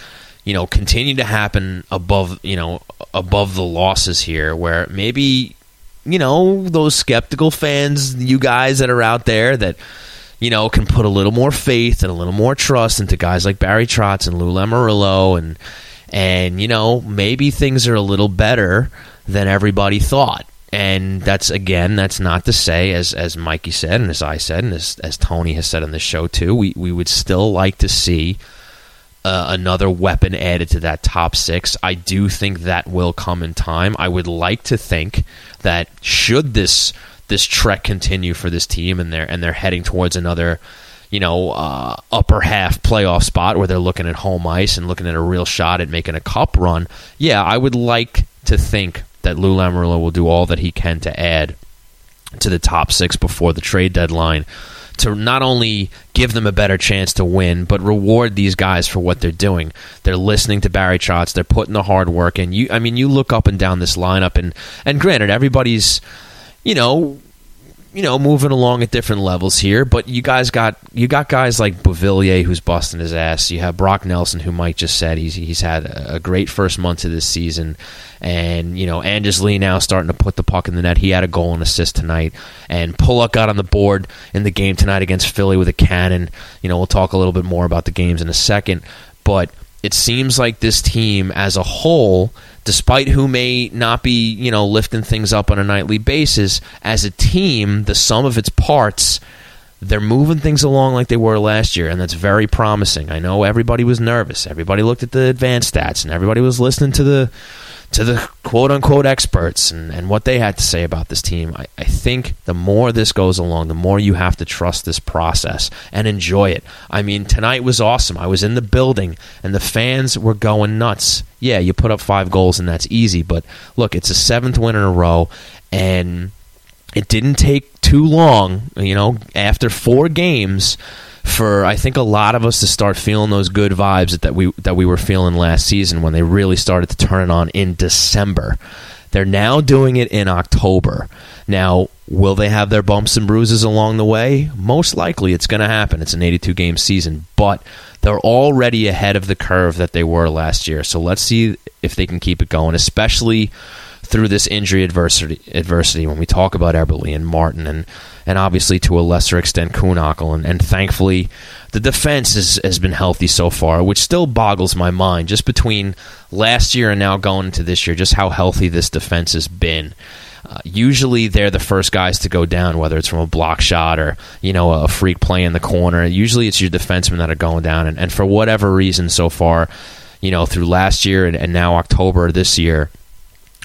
you know, continue to happen above, you know, above the losses here, where maybe, you know, those skeptical fans, you guys that are out there that, you know, can put a little more faith and a little more trust into guys like Barry Trotz and Lou Lamoriello and, and, you know, maybe things are a little better than everybody thought. And that's again, that's not to say, as as Mikey said, and as I said, and as, as Tony has said on the show too, we, we would still like to see uh, another weapon added to that top six. I do think that will come in time. I would like to think that should this this trek continue for this team and they're and they're heading towards another you know uh, upper half playoff spot where they're looking at home ice and looking at a real shot at making a cup run. Yeah, I would like to think that Lou Lamoriello will do all that he can to add to the top six before the trade deadline to not only give them a better chance to win, but reward these guys for what they're doing. They're listening to Barry Trotz. They're putting the hard work in. You, I mean, you look up and down this lineup, and and granted, everybody's, you know, you know, moving along at different levels here. But you guys got you got guys like Beauvillier who's busting his ass. You have Brock Nelson who Mike just said he's he's had a great first month of this season, and you know Anders Lee now starting to put the puck in the net. He had a goal and assist tonight, and Pulock got on the board in the game tonight against Philly with a cannon. You know, we'll talk a little bit more about the games in a second, but it seems like this team as a whole despite who may not be, you know, lifting things up on a nightly basis, as a team, the sum of its parts, they're moving things along like they were last year, and that's very promising. I know everybody was nervous. Everybody looked at the advanced stats, and everybody was listening to the to the quote unquote experts and, and what they had to say about this team. I, I think the more this goes along, the more you have to trust this process and enjoy it. I mean, tonight was awesome. I was in the building and the fans were going nuts. Yeah, you put up five goals and that's easy, but look, it's a seventh win in a row and it didn't take too long, you know, after four games for I think a lot of us to start feeling those good vibes that we that we were feeling last season when they really started to turn it on in December. They're now doing it in October. Now, will they have their bumps and bruises along the way? Most likely it's going to happen. It's an 82 game season, but they're already ahead of the curve that they were last year. So let's see if they can keep it going, especially through this injury adversity. Adversity when we talk about Eberle and Martin and and obviously to a lesser extent Kühnhackl. And, and thankfully, the defense is, has been healthy so far, which still boggles my mind just between last year and now going into this year, just how healthy this defense has been. Uh, usually they're the first guys to go down, whether it's from a block shot or you know a freak play in the corner. Usually it's your defensemen that are going down, and, and for whatever reason, so far, you know through last year and, and now October this year,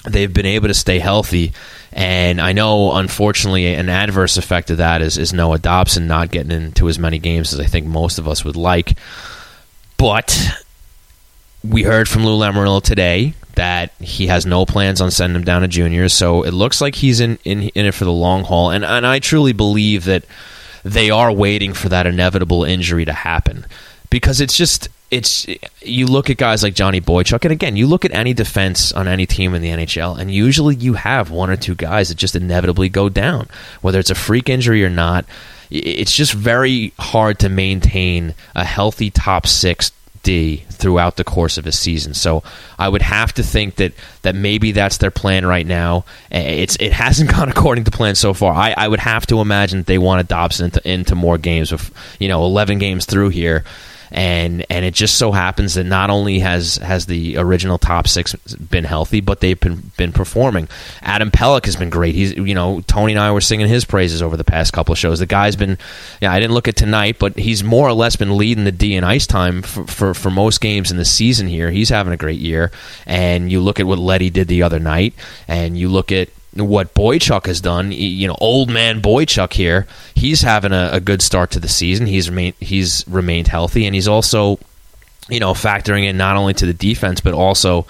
they've been able to stay healthy. And I know, unfortunately, an adverse effect of that is, is Noah Dobson not getting into as many games as I think most of us would like. But we heard from Lou Lamoriello today that he has no plans on sending him down to juniors, so it looks like he's in, in, in it for the long haul. And, and I truly believe that they are waiting for that inevitable injury to happen because it's just it's you look at guys like Johnny Boychuk, and again, you look at any defense on any team in the NHL, and usually you have one or two guys that just inevitably go down, whether it's a freak injury or not. It's just very hard to maintain a healthy top six D throughout the course of a season. So I would have to think that that maybe that's their plan right now. It's it hasn't [LAUGHS] gone according to plan so far. I, I would have to imagine that they want to Dobson into, into more games with you know eleven games through here and and it just so happens that not only has has the original top six been healthy, but they've been been performing. Adam Pelech has been great. He's you know Tony and I were singing his praises over the past couple of shows. The guy's been yeah I didn't look at tonight, but he's more or less been leading the D in ice time for, for, for most games in the season here. He's having a great year, and you look at what Leddy did the other night, and you look at what Boychuk has done, you know, old man Boychuk here, he's having a, a, good start to the season. He's remained he's remained healthy, and he's also, you know, factoring in not only to the defense but also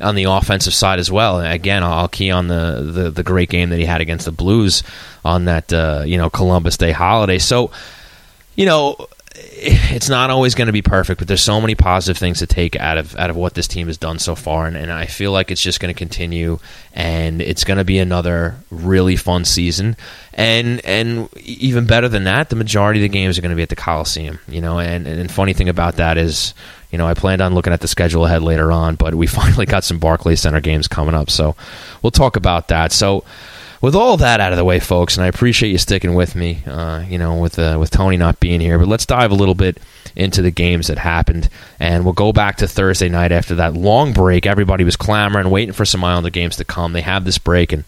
on the offensive side as well. And again, I'll key on the, the, the great game that he had against the Blues on that uh, you know Columbus Day holiday. So, you know, it's not always going to be perfect, but there's so many positive things to take out of out of what this team has done so far, and, and I feel like it's just going to continue, and it's going to be another really fun season, and and even better than that, the majority of the games are going to be at the Coliseum, you know, and and funny thing about that is, you know, I planned on looking at the schedule ahead later on, but we [LAUGHS] finally got some Barclays Center games coming up, so we'll talk about that. So with all that out of the way, folks, and I appreciate you sticking with me. Uh, you know, with uh, with Tony not being here, but let's dive a little bit into the games that happened, and we'll go back to Thursday night after that long break. Everybody was clamoring, waiting for some Islander games to come. They have this break, and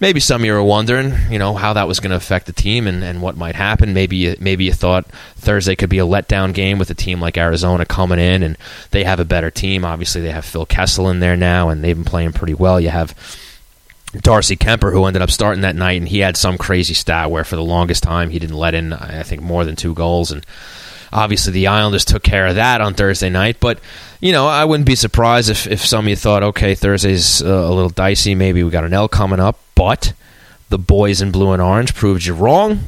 maybe some of you were wondering, you know, how that was going to affect the team and, and what might happen. Maybe you, maybe you thought Thursday could be a letdown game with a team like Arizona coming in, and they have a better team. Obviously, they have Phil Kessel in there now, and they've been playing pretty well. You have Darcy Kuemper, who ended up starting that night, and he had some crazy stat where for the longest time he didn't let in, I think, more than two goals. And obviously the Islanders took care of that on Thursday night. But, you know, I wouldn't be surprised if, if some of you thought, okay, Thursday's uh, a little dicey. Maybe we got an L coming up. But the boys in blue and orange proved you wrong.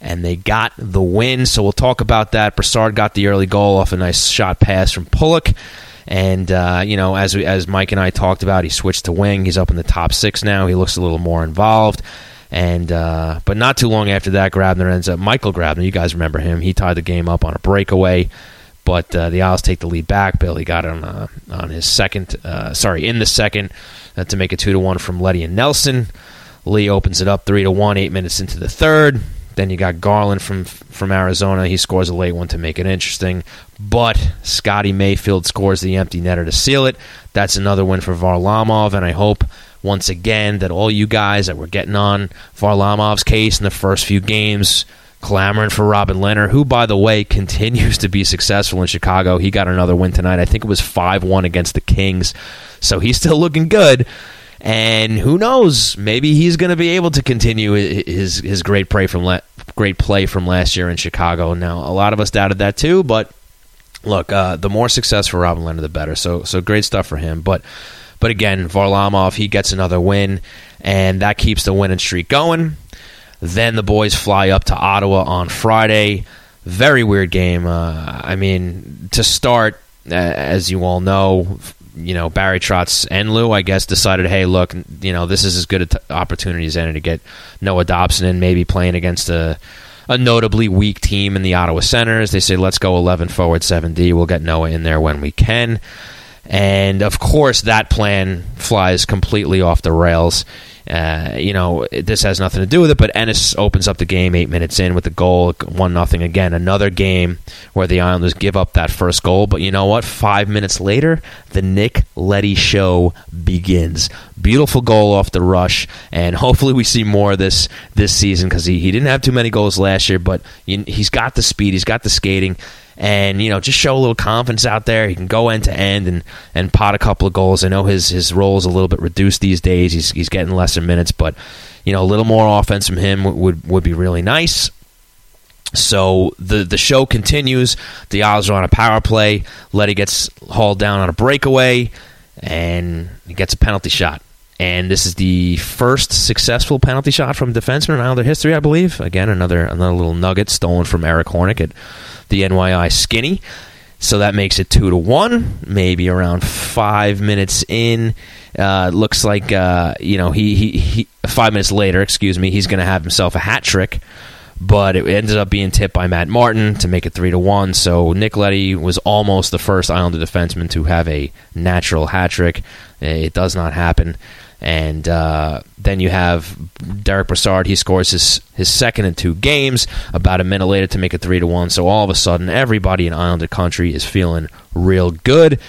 And they got the win. So we'll talk about that. Brassard got the early goal off a nice shot pass from Pulock. And uh, you know, as we, as Mike and I talked about, he switched to wing. He's up in the top six now. He looks a little more involved. And uh, but not too long after that, Grabner ends up. Michael Grabner, you guys remember him? He tied the game up on a breakaway. But uh, the Isles take the lead back. Billy got on uh, on his second, uh, sorry, in the second uh, to make it two to one from Leddy and Nelson. Lee opens it up three to one, eight minutes into the third. Then you got Garland from from Arizona. He scores a late one to make it interesting. But Scotty Mayfield scores the empty netter to seal it. That's another win for Varlamov, and I hope once again that all you guys that were getting on Varlamov's case in the first few games, clamoring for Robin Lehner, who by the way [LAUGHS] continues to be successful in Chicago. He got another win tonight. I think it was five one against the Kings, so he's still looking good. And who knows? Maybe he's going to be able to continue his his great play from la- great play from last year in Chicago. Now, a lot of us doubted that too, but look, uh, the more success for Robin Lehner, the better. So, so great stuff for him. But, but again, Varlamov he gets another win, and that keeps the winning streak going. Then the boys fly up to Ottawa on Friday. Very weird game. Uh, I mean, to start, as you all know, you know Barry Trotz and Lou, I guess, decided, hey, look, you know, this is as good an opportunity as any to get Noah Dobson in, maybe playing against a a notably weak team in the Ottawa Senators. They say, let's go 11 forward, 7D. We'll get Noah in there when we can. And of course, that plan flies completely off the rails. Uh, you know, this has nothing to do with it, but Ennis opens up the game eight minutes in with the goal, one nothing again. Another game where the Islanders give up that first goal, but you know what? Five minutes later, the Nick Leddy show begins. Beautiful goal off the rush, and [LAUGHS] hopefully we see more of this this season because he, he didn't have too many goals last year, but he's got the speed, he's got the skating and you know just show a little confidence out there. He can go end to end and and pot a couple of goals. I know his his role is a little bit reduced these days. He's he's getting lesser minutes, but you know a little more offense from him would would be really nice. So the the show continues. The Isles are on a power play. Leddy gets hauled down on a breakaway, and he gets a penalty shot. And this is the first successful penalty shot from defenseman in Islander history, I believe. Again, another another little nugget stolen from Eric Hornick at the NYI skinny. So that makes it two to one. Maybe around five minutes in, uh, looks like uh, you know he, he, he five minutes later. Excuse me, he's going to have himself a hat trick. but it ended up being tipped by Matt Martin to make it three to one. So Nick Leddy was almost the first Islander defenseman to have a natural hat trick. It does not happen. And uh, then you have Derick Brassard. He scores his, his second in two games. About a minute later to make it three to one. So all of a sudden, everybody in Islander country is feeling real good.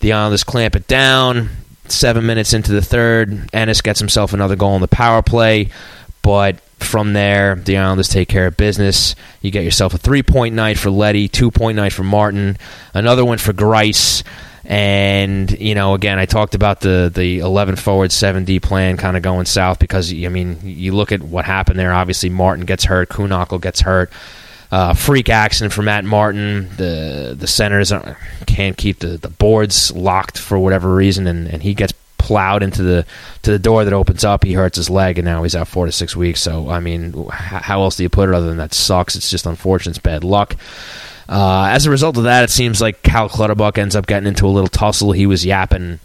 The Islanders clamp it down. Seven minutes into the third, Ennis gets himself another goal in the power play. But from there, the Islanders take care of business. You get yourself a three point night for Leddy, two point night for Martin, another one for Greiss. And you know, again, I talked about the the eleven forward, seven D plan kind of going south because I mean, you look at what happened there. Obviously, Martin gets hurt, Kühnhackl gets hurt. Uh, freak accident for Matt Martin. The the centers can't keep the, the boards locked for whatever reason, and, and he gets plowed into the to the door that opens up. He hurts his leg, and now he's out four to six weeks. So I mean, how else do you put it other than that sucks? It's just unfortunate. It's bad luck. Uh, as a result of that, it seems like Cal Clutterbuck ends up getting into a little tussle. He was yapping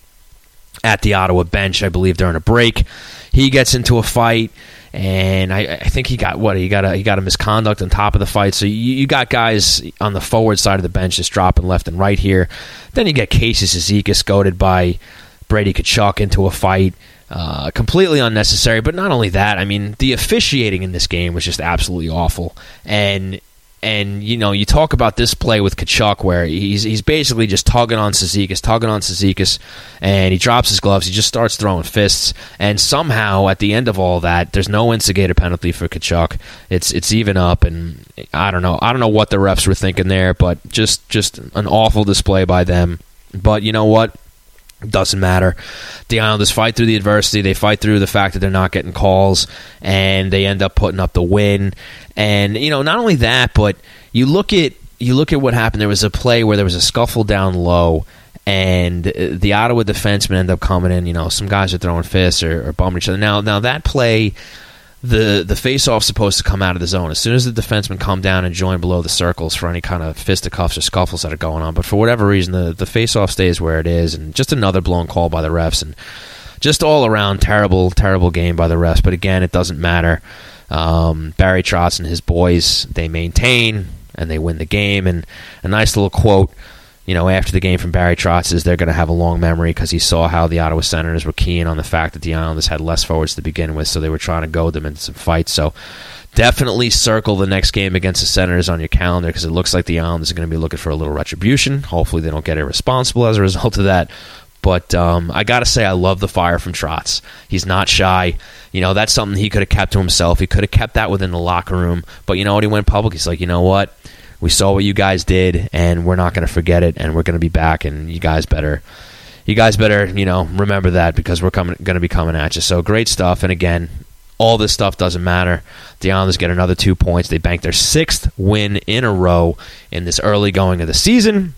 at the Ottawa bench, I believe, during a break. He gets into a fight, and I, I think he got what he got a he got a misconduct on top of the fight. So you, you, got guys on the forward side of the bench just dropping left and right here. Then you get Casey Cizikas goaded by Brady Tkachuk into a fight. Uh, completely unnecessary, but not only that, I mean, the officiating in this game was just absolutely awful. And and you know, you talk about this play with Tkachuk where he's he's basically just tugging on Cizikas, tugging on Cizikas, and he drops his gloves. He just starts throwing fists, and somehow at the end of all that, there's no instigator penalty for Tkachuk. It's it's even up, and I don't know, I don't know what the refs were thinking there, but just just an awful display by them. But you know what? Doesn't matter. The Islanders fight through the adversity. They fight through the fact that they're not getting calls, and they end up putting up the win. And you know, not only that, but you look at you look at what happened. There was a play where there was a scuffle down low, and uh, the Ottawa defensemen end up coming in. You know, some guys are throwing fists or, or bumping each other. Now, now that play the the face off supposed to come out of the zone as soon as the defensemen come down and join below the circles for any kind of fisticuffs or scuffles that are going on. But for whatever reason, the the face off stays where it is, and just another blown call by the refs, and just all around terrible terrible game by the refs. But again, it doesn't matter. Um, Barry Trotz and his boys they maintain and they win the game, and a nice little quote you know, after the game from Barry Trotz is they're going to have a long memory because he saw how the Ottawa Senators were keen on the fact that the Islanders had less forwards to begin with, so they were trying to goad them into some fights. So definitely circle the next game against the Senators on your calendar because it looks like the Islanders are going to be looking for a little retribution. Hopefully, they don't get irresponsible as a [LAUGHS] result of that. But um, I got to say, I love the fire from Trotz. He's not shy. You know, that's something he could have kept to himself. He could have kept that within the locker room. But you know what? He went public. He's like, you know what? We saw what you guys did, and we're not going to forget it, and we're going to be back, and you guys better, you guys better, you know, remember that because we're coming, going to be coming at you. So great stuff, and again, all this stuff doesn't matter. The Islanders get another two points. They bank their sixth win in a row in this early going of the season,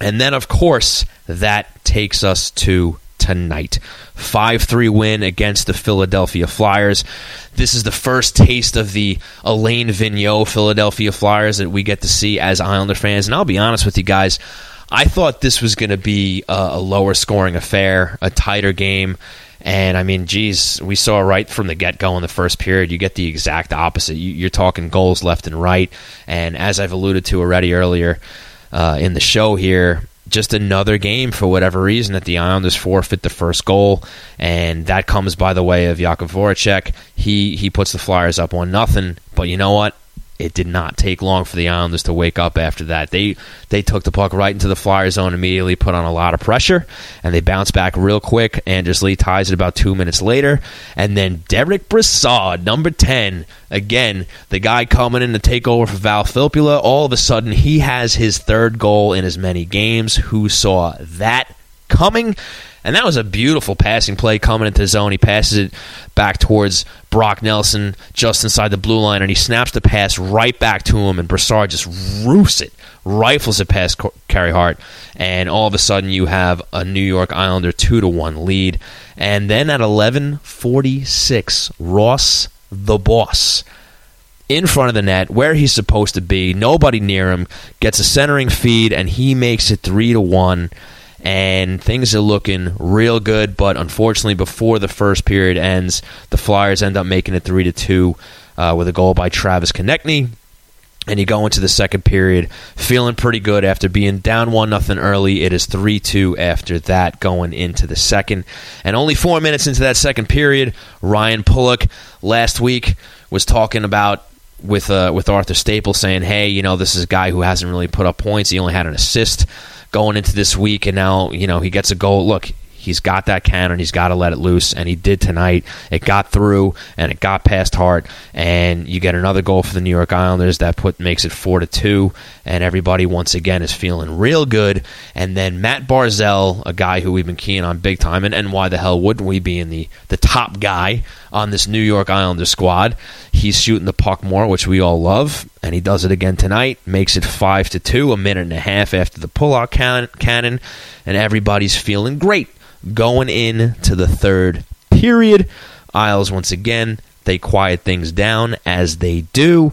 and then of course that takes us to tonight. 5 3 win against the Philadelphia Flyers. This is the first taste of the Alain Vigneault Philadelphia Flyers that we get to see as Islander fans. And I'll be honest with you guys, I thought this was going to be a, a lower scoring affair, a tighter game. And I mean, geez, we saw right from the get go in the first period, you get the exact opposite. You, are talking goals left and right. And as I've alluded to already earlier uh, in the show here, just another game for whatever reason that the Islanders forfeit the first goal, and that comes by the way of Jakub Voracek. He he puts the Flyers up one nothing, but you know what? It did not take long for the Islanders to wake up after that. They they took the puck right into the Flyer zone immediately, put on a lot of pressure, and they bounced back real quick. Anders Lee ties it about two minutes later, and then Derick Brassard, number ten, again the guy coming in to take over for Val Filppula. All of a sudden, he has his third goal in as many games. Who saw that coming? And that was a beautiful passing play coming into the zone. He passes it back towards Brock Nelson just inside the blue line, and he snaps the pass right back to him, and Brassard just roofs it, rifles it past Carter Hart, and all of a sudden you have a New York Islander 2 to 1 lead. And then at 11:46, Ross the boss in front of the net where he's supposed to be, nobody near him, gets a centering feed and he makes it 3 to 1 and things are looking real good. But unfortunately, before the first period ends, the Flyers end up making it three to two. uh, with a goal by Travis Konecny. And you go into the second period feeling pretty good after being down one nothing early. It is three two after that going into the second, and only four minutes into that second period, Ryan Pulock last week was talking about with uh, with Arthur Staples saying, "Hey, you know, this is a guy who hasn't really put up points. He only had an assist going into this week, and now you know he gets a goal. Look, He's got that cannon. He's got to let it loose, and he did tonight. It got through, and it got past Hart, and you get another goal for the New York Islanders that put makes it four to two, and everybody once again is feeling real good. And then Matt Barzal, a guy who we've been keying on big time, and, and why the hell wouldn't we be in the the top guy on this New York Islanders squad? He's shooting the puck more, which we all love, and he does it again tonight. Makes it five to two, a minute and a half after the Pulock cannon, and everybody's feeling great going into the third period. Isles, once again, they quiet things down as they do,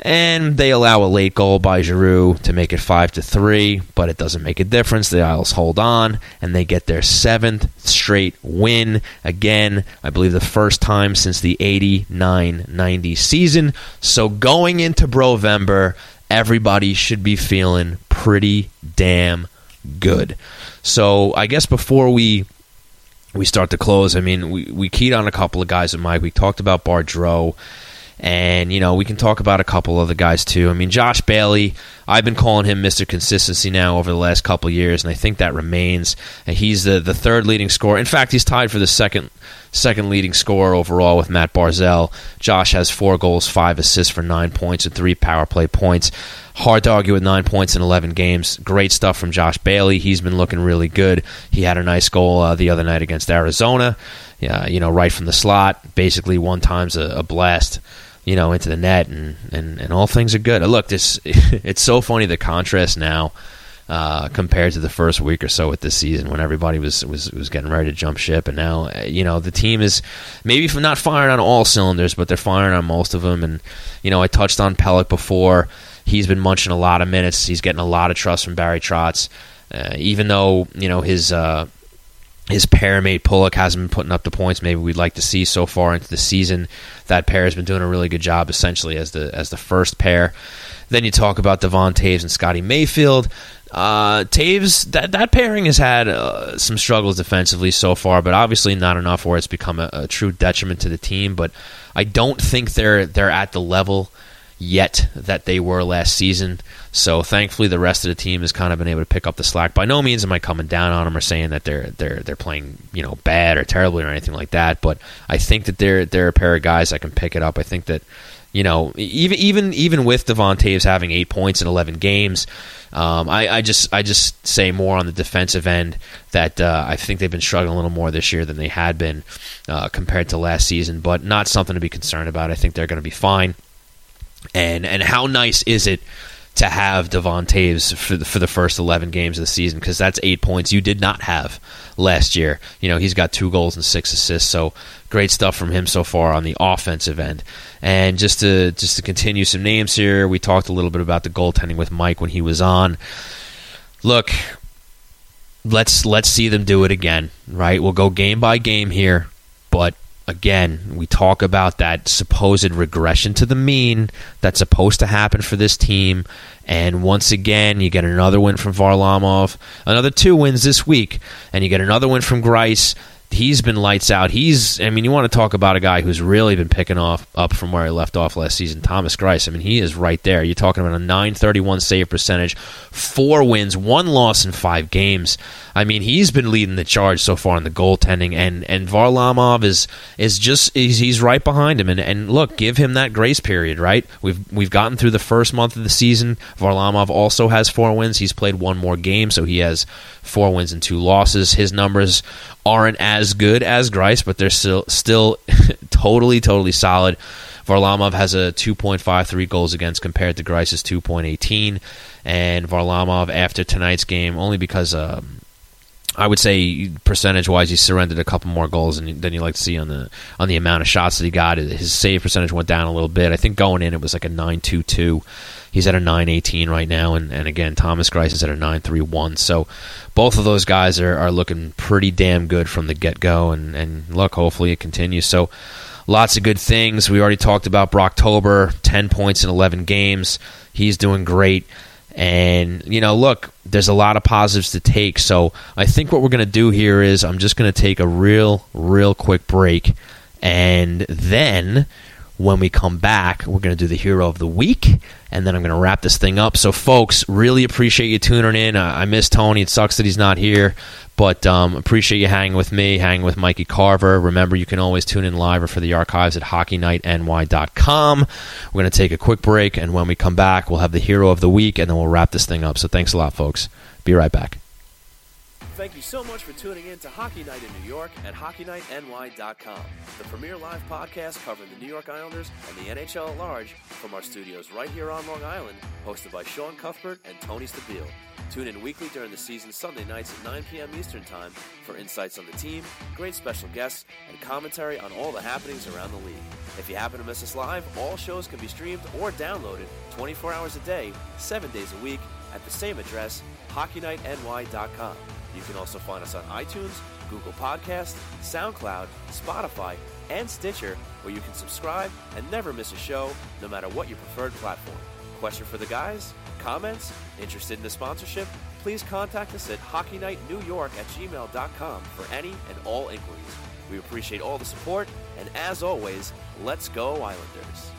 and they allow a late goal by Giroux to make it five to three, but it doesn't make a difference. The Isles hold on, and they get their seventh straight win. Again, I believe the first time since the 89-90 season. So going into Brovember, everybody should be feeling pretty damn good. So I guess before we we start to close, I mean, we, we keyed on a couple of guys with Mike. We talked about Bardreau, and you know we can talk about a couple other guys too. I mean, Josh Bailey. I've been calling him Mr. Consistency now over the last couple years, and I think that remains. And He's the the third leading scorer. In fact, he's tied for the second second leading scorer overall with Matt Barzal. Josh has four goals, five assists for nine points, and three power play points. Hard to argue with nine points in 11 games. Great stuff from Josh Bailey. He's been looking really good. He had a nice goal uh, the other night against Arizona. Yeah, you know, right from the slot. Basically, one time's a, a blast you know, into the net, and, and, and all things are good. Look, this [LAUGHS] it's so funny the contrast now uh, compared to the first week or so with this season when everybody was, was was getting ready to jump ship, and now uh, you know the team is maybe not firing on all cylinders, but they're firing on most of them. And you know, I touched on Pelech before. He's been munching a lot of minutes. He's getting a lot of trust from Barry Trotz, uh, even though you know his. Uh, his pair mate Pulock hasn't been putting up the points maybe we'd like to see so far into the season. That pair has been doing a really good job essentially as the as the first pair. Then you talk about Devon Toews and Scotty Mayfield. Uh, Toews, that that pairing has had uh, some struggles defensively so far, but obviously not enough where it's become a, a, true detriment to the team. But I don't think they're they're at the level yet that they were last season. So thankfully, the rest of the team has kind of been able to pick up the slack. By no means am I coming down on them or saying that they're they're they're playing you know bad or terribly or anything like that. But I think that they're they're a pair of guys that can pick it up. I think that you know, even even even with Devon Toews having eight points in eleven games, um, I, I, just I just say more on the defensive end that uh, I think they've been struggling a little more this year than they had been uh, compared to last season, but not something to be concerned about. I think they're going to be fine. And and how nice is it to have Devon Toews for the, for the first 11 games of the season because that's eight points you did not have last year. You know, he's got two goals and six assists, so great stuff from him so far on the offensive end. And just to just to continue some names here, we talked a little bit about the goaltending with Mike when he was on. Look, let's let's see them do it again, right? We'll go game by game here, but again, we talk about that supposed regression to the mean that's supposed to happen for this team. And once again, you get another win from Varlamov, another two wins this week, and you get another win from Greiss he's been lights out. He's, I mean, you want to talk about a guy who's really been picking off up from where he left off last season, Thomas Greiss. I mean, he is right there. You're talking about a 931 save percentage, four wins, one loss in five games. I mean, he's been leading the charge so far in the goaltending, and and Varlamov is is just he's, he's right behind him. And and look, give him that grace period, right? We've we've gotten through the first month of the season. Varlamov also has four wins. He's played one more game, so he has four wins and two losses. His numbers aren't as good as Greiss, but they're still still [LAUGHS] totally totally solid. Varlamov has a 2.53 goals against compared to Greiss's 2.18, and Varlamov after tonight's game only because. Um, I would say percentage-wise, he surrendered a couple more goals than, than you like to see on the on the amount of shots that he got. His save percentage went down a little bit. I think going in it was like a nine two two. He's at a 918 right now, and, and again, Thomas Greiss is at a 931. So both of those guys are, are looking pretty damn good from the get go, and, and look, hopefully it continues. So lots of good things. We already talked about Brocktober, 10 points in 11 games. He's doing great. And, you know, look, there's a lot of positives to take. So I think what we're going to do here is I'm just going to take a real, real quick break. And then when we come back, we're going to do the hero of the week, and then I'm going to wrap this thing up. So, folks, really appreciate you tuning in. I miss Tony. It sucks that he's not here, but um, appreciate you hanging with me, hanging with Mikey Carver. Remember, you can always tune in live or for the archives at HockeyNightNY.com. We're going to take a quick break, and when we come back, we'll have the hero of the week, and then we'll wrap this thing up. So, thanks a lot, folks. Be right back. Thank you so much for tuning in to Hockey Night in New York at HockeyNightNY.com, the premier live podcast covering the New York Islanders and the NHL at large from our studios right here on Long Island, hosted by Sean Cuthbert and Tony Stabile. Tune in weekly during the season Sunday nights at 9 p.m. Eastern Time for insights on the team, great special guests, and commentary on all the happenings around the league. If you happen to miss us live, all shows can be streamed or downloaded 24 hours a day, 7 days a week at the same address, HockeyNightNY.com. You can also find us on iTunes, Google Podcast, SoundCloud, Spotify, and Stitcher, where you can subscribe and never miss a show, no matter what your preferred platform. Question for the guys? Comments? Interested in the sponsorship? Please contact us at hockeynightnewyork at gmail.com for any and all inquiries. We appreciate all the support, and as always, let's go Islanders.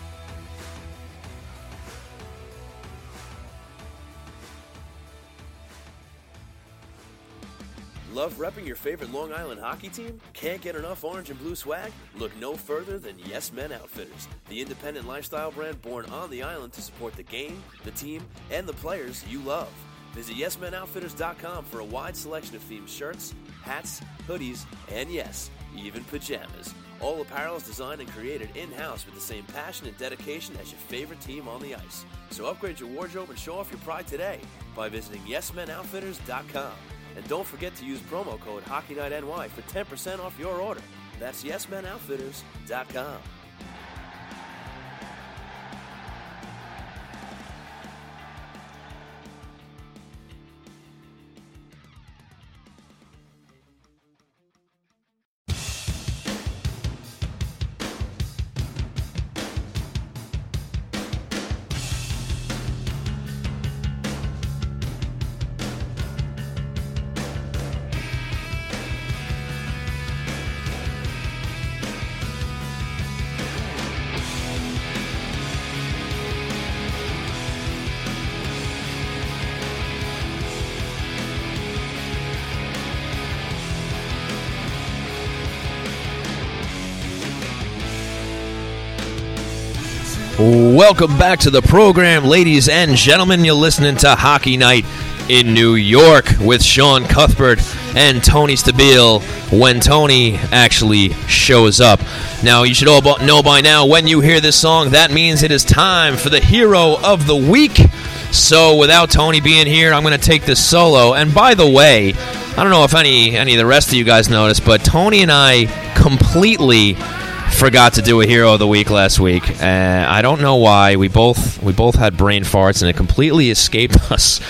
Love repping your favorite Long Island hockey team? Can't get enough orange and blue swag? Look no further than Yes Men Outfitters, the independent lifestyle brand born on the island to support the game, the team, and the players you love. Visit YesMenOutfitters.com for a wide selection of themed shirts, hats, hoodies, and yes, even pajamas. All apparel is designed and created in house with the same passion and dedication as your favorite team on the ice. So upgrade your wardrobe and show off your pride today by visiting YesMenOutfitters.com. And don't forget to use promo code HockeyNightNY for 10% off your order. That's YesMenOutfitters.com. Welcome back to the program, ladies and gentlemen. You're listening to Hockey Night in New York with Sean Cuthbert and Tony Stabile when Tony actually shows up. Now, you should all know by now when you hear this song, that means it is time for the hero of the week. So, without Tony being here, I'm going to take this solo. And by the way, I don't know if any any of the rest of you guys noticed, but Tony and I completely forgot to do a hero of the week last week. Uh, I don't know why. We both we both had brain farts and it completely escaped [LAUGHS] us.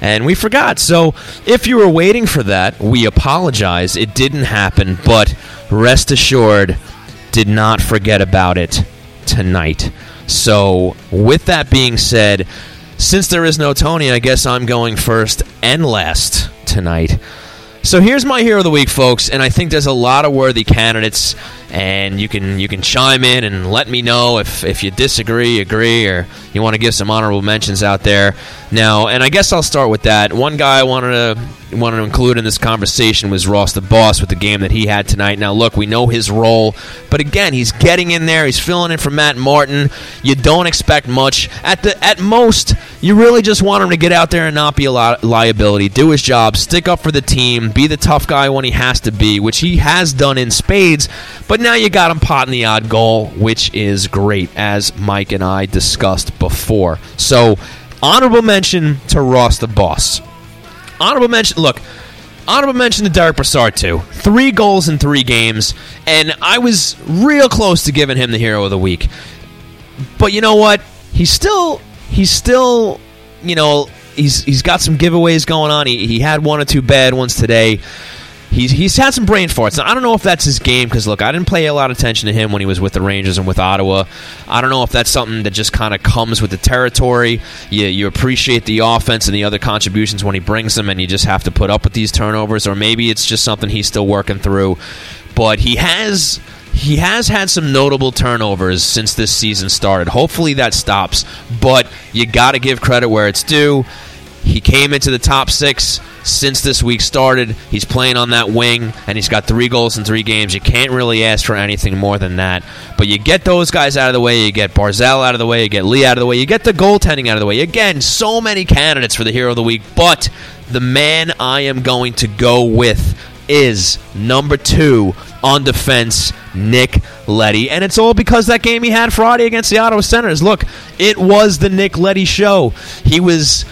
And we forgot. So if you were waiting for that, we apologize. It didn't happen, but rest assured, did not forget about it tonight. So with that being said, since there is no Tony, I guess I'm going first and last tonight. So here's my hero of the week, folks, and I think there's a lot of worthy candidates and you can you can chime in and let me know if, if you disagree, agree, or you want to give some honorable mentions out there. Now, and I guess I'll start with that. One guy I wanted to wanted to include in this conversation was Ross the Boss with the game that he had tonight. Now, look, we know his role, but again, he's getting in there. He's filling in for Matt Martin. You don't expect much. At the at most, you really just want him to get out there and not be a li- liability, do his job, stick up for the team, be the tough guy when he has to be, which he has done in spades. But now you got him potting the odd goal, which is great, as Mike and I discussed before. So, honorable mention to Ross the Boss. Honorable mention, look, honorable mention to Derick Brassard, too. Three goals in three games, and I was real close to giving him the hero of the week. But you know what? He's still, he's still, you know, he's he's got some giveaways going on. He, he had one or two bad ones today. He's he's had some brain farts. Now, I don't know if that's his game because look, I didn't pay a lot of attention to him when he was with the Rangers and with Ottawa. I don't know if that's something that just kind of comes with the territory. You you appreciate the offense and the other contributions when he brings them, and you just have to put up with these turnovers, or maybe it's just something he's still working through. But he has he has had some notable turnovers since this season started. Hopefully that stops, but you got to give credit where it's due. He came into the top six since this week started. He's playing on that wing, and he's got three goals in three games. You can't really ask for anything more than that. But you get those guys out of the way, you get Barzal out of the way, you get Lee out of the way, you get the goaltending out of the way. Again, so many candidates for the hero of the week, but the man I am going to go with is number two on defense, Nick Leddy. And it's all because that game he had Friday against the Ottawa Senators. Look, it was the Nick Leddy show. He was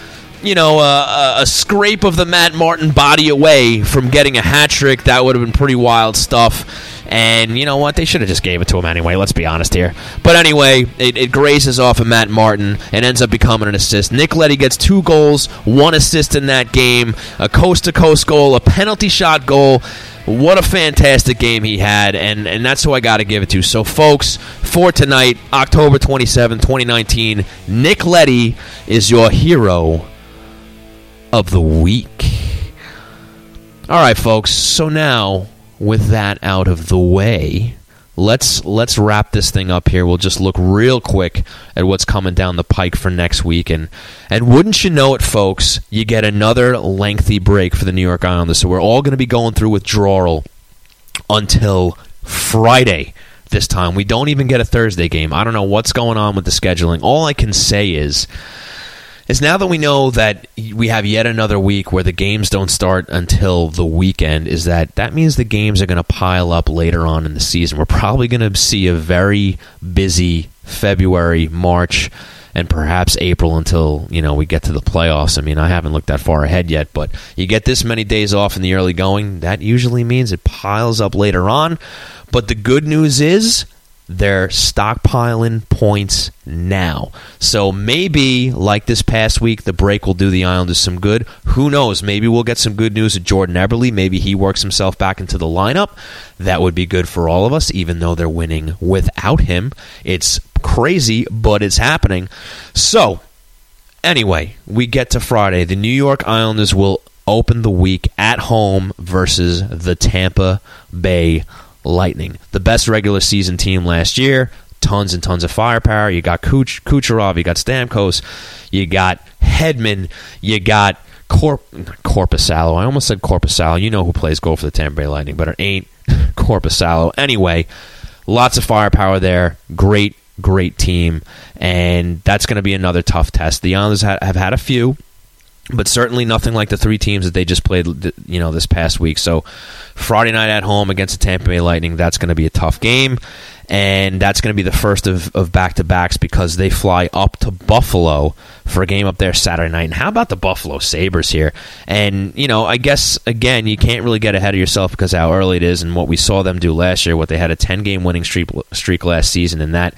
you know, a, scrape of the Matt Martin body away from getting a hat trick. That would have been pretty wild stuff. And you know what? They should have just gave it to him anyway. Let's be honest here. But anyway, it, it grazes off of Matt Martin and ends up becoming an assist. Nick Leddy gets two goals, one assist in that game, a coast to coast goal, a penalty shot goal. What a fantastic game he had, and, and that's who I got to give it to. So, folks, for tonight, October 27, 2019, Nick Leddy is your hero of the week. All right, folks. So now, with that out of the way, let's let's wrap this thing up here. We'll just look real quick at what's coming down the pike for next week, and and wouldn't you know it, folks? You get another lengthy break for the New York Islanders. So we're all going to be going through withdrawal until Friday. This time, we don't even get a Thursday game. I don't know what's going on with the scheduling. All I can say is is now that we know that we have yet another week where the games don't start until the weekend, is that that means the games are going to pile up later on in the season. We're probably going to see a very busy February, March, and perhaps April until you know we get to the playoffs. I mean, I haven't looked that far ahead yet, but you get this many days off in the early going, that usually means it piles up later on. But the good news is they're stockpiling points now. So maybe, like this past week, the break will do the Islanders some good. Who knows? Maybe we'll get some good news of Jordan Eberle. Maybe he works himself back into the lineup. That would be good for all of us, even though they're winning without him. It's crazy, but it's happening. So, anyway, we get to Friday. The New York Islanders will open the week at home versus the Tampa Bay Lightning. The best regular season team last year. Tons and tons of firepower. You got Kuch- Kucherov, you got Stamkos, you got Hedman, you got Corp- Korpisalo. I almost said Korpisalo. You know who plays goal for the Tampa Bay Lightning, but it ain't [LAUGHS] Korpisalo. Anyway, lots of firepower there. Great, great team. And that's going to be another tough test. The Islanders have had a few but certainly nothing like the three teams that they just played, you know, this past week. So Friday night at home against the Tampa Bay Lightning, that's going to be a tough game, and that's going to be the first of, of back-to-backs because they fly up to Buffalo for a game up there Saturday night. And how about the Buffalo Sabres here? And, you know, I guess, again, you can't really get ahead of yourself because how early it is and what we saw them do last year, what they had a 10-game winning streak, streak last season, and that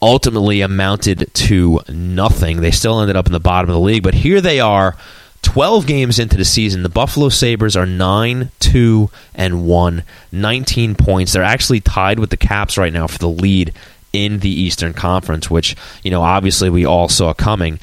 ultimately amounted to nothing. They still ended up in the bottom of the league, but here they are. 12 games into the season, the Buffalo Sabres are 9 2 and 1, 19 points. They're actually tied with the Caps right now for the lead in the Eastern Conference, which, you know, obviously we all saw coming.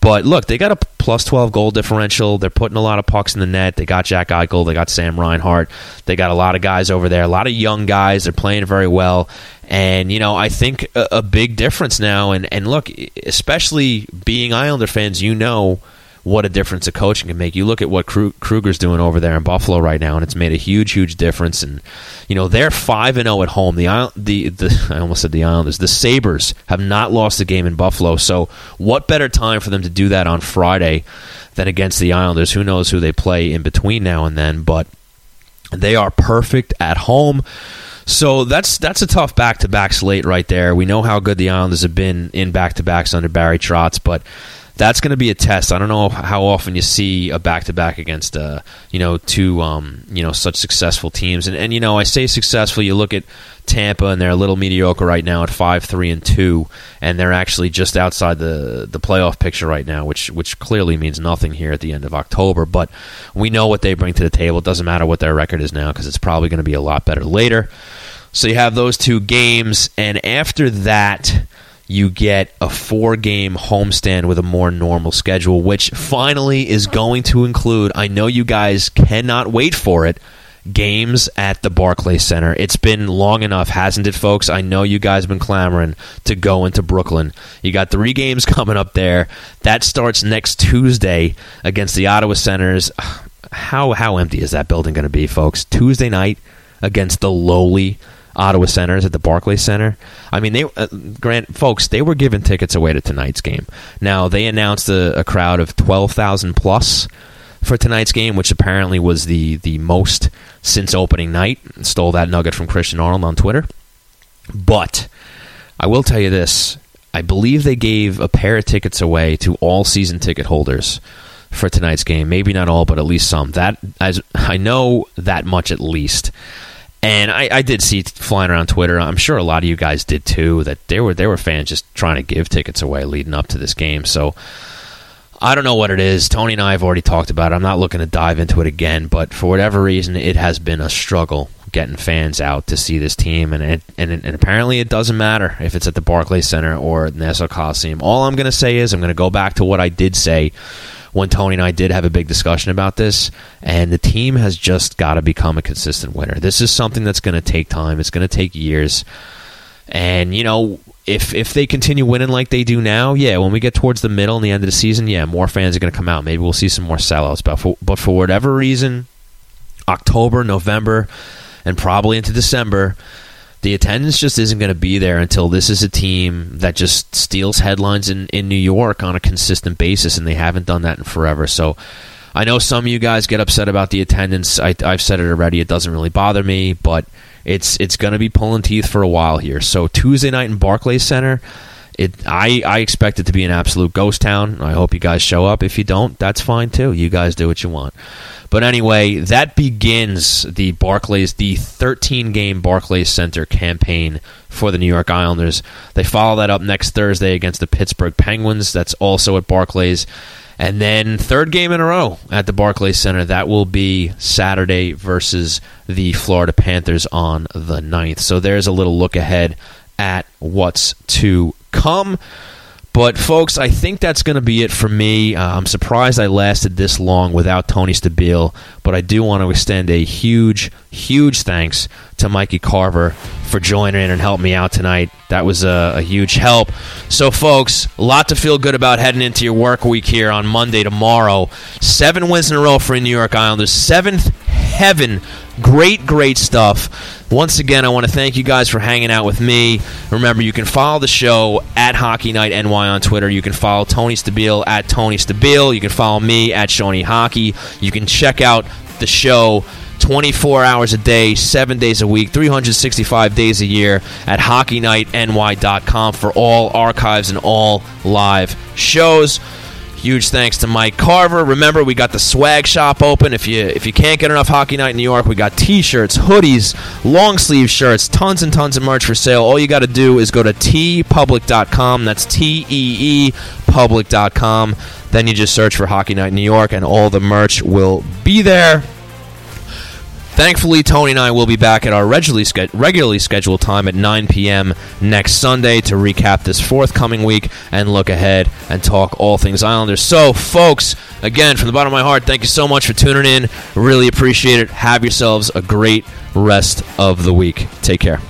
But look, they got a plus 12 goal differential. They're putting a lot of pucks in the net. They got Jack Eichel. They got Sam Reinhart. They got a lot of guys over there, a lot of young guys. They're playing very well. And, you know, I think a, a big difference now. And, and look, especially being Islander fans, you know what a difference a coaching can make. You look at what Krueger's doing over there in Buffalo right now, and it's made a huge, huge difference. And you know they're five and zero oh at home. The the the [LAUGHS] I almost said the Islanders. The Sabres have not lost a game in Buffalo. So what better time for them to do that on Friday than against the Islanders? Who knows who they play in between now and then? But they are perfect at home. So that's that's a tough back to back slate right there. We know how good the Islanders have been in back to backs under Barry Trotz, but that's going to be a test. I don't know how often you see a back to back against uh, you know two um, you know such successful teams. And and you know I say successful. You look at Tampa and they're a little mediocre right now at five three and two, and they're actually just outside the the playoff picture right now, which which clearly means nothing here at the end of October. But we know what they bring to the table. It doesn't matter what their record is now because it's probably going to be a lot better later. So you have those two games, and after that you get a four game homestand with a more normal schedule, which finally is going to include, I know you guys cannot wait for it, games at the Barclays Center. It's been long enough, hasn't it, folks? I know you guys have been clamoring to go into Brooklyn. You got three games [LAUGHS] coming up there. That starts next Tuesday against the Ottawa Senators. [SIGHS] How, how empty is that building going to be, folks? Tuesday night against the lowly Ottawa Senators at the Barclays Center. I mean, they uh, grant folks they were giving tickets away to tonight's game. Now they announced a, a crowd of twelve thousand plus for tonight's game, which apparently was the the most since opening night. Stole that nugget from Christian Arnold on Twitter. But I will tell you this: I believe they gave a pair of tickets away to all season ticket holders for tonight's game. Maybe not all, but at least some. That as I know that much at least. And I, I, did see flying around Twitter. I'm sure a lot of you guys did too. That there were there were fans just trying to give tickets away leading up to this game. So I don't know what it is. Tony and I have already talked about it. I'm not looking to dive into it again, but for whatever reason, it has been a struggle getting fans out to see this team, and it, and, and apparently it doesn't matter if it's at the Barclays Center or the Nassau Coliseum. All I'm going to say is I'm going to go back to what I did say when Tony and I did have a big discussion about this, and the team has just got to become a consistent winner. This is something that's going to take time. It's going to take years, and you know. If, if they continue winning like they do now, yeah, when we get towards the middle and the end of the season, yeah, more fans are going to come out. Maybe we'll see some more sellouts. But for, but for whatever reason, October, November, and probably into December, the attendance just isn't going to be there until this is a team that just steals headlines in, in New York on a consistent basis, and they haven't done that in forever. So I know some of you guys get upset about the attendance. I, have said it already; it doesn't really bother me, but it's it's going to be pulling teeth for a while here. So Tuesday night in Barclays Center. It, I, I expect it to be an absolute ghost town. I hope you guys show up. If you don't, that's fine too. You guys do what you want. But anyway, that begins the Barclays, the 13 game Barclays Center campaign for the New York Islanders. They follow that up next Thursday against the Pittsburgh Penguins. That's also at Barclays. And then third game in a row at the Barclays Center. That will be Saturday versus the Florida Panthers on the 9th. So there's a little look ahead at what's to come. But folks, I think that's going to be it for me. Uh, I'm surprised I lasted this long without Tony Stabile, but I do want to extend a huge, huge thanks to Mikey Carver for joining in and helping me out tonight. That was a, a, huge help. So, folks, a lot to feel good about heading into your work week here on Monday tomorrow. Seven wins in a row for New York Islanders. Seventh heaven. Great, great stuff. Once again, I want to thank you guys for hanging out with me. Remember, you can follow the show at Hockey Night NY on Twitter. You can follow Tony Stabile at Tony Stabile. You can follow me at Shawnee Hockey. You can check out the show 24 hours a day, 7 days a week, 365 days a year at HockeyNightNY.com for all archives and all live shows. Huge thanks to Mike Carver. Remember, we got the swag shop open. If you if you can't get enough Hockey Night in New York, we got T-shirts, hoodies, long sleeve shirts, tons and tons of merch for sale. All you got to do is go to teepublic.com. That's T E E public.com. Then you just search for Hockey Night in New York, and all the merch will be there. Thankfully, Tony and I will be back at our regularly, regularly scheduled time at 9 p.m. next Sunday to recap this forthcoming week and look ahead and talk all things Islanders. So, folks, again, from the bottom of my heart, thank you so much for tuning in. Really appreciate it. Have yourselves a great rest of the week. Take care.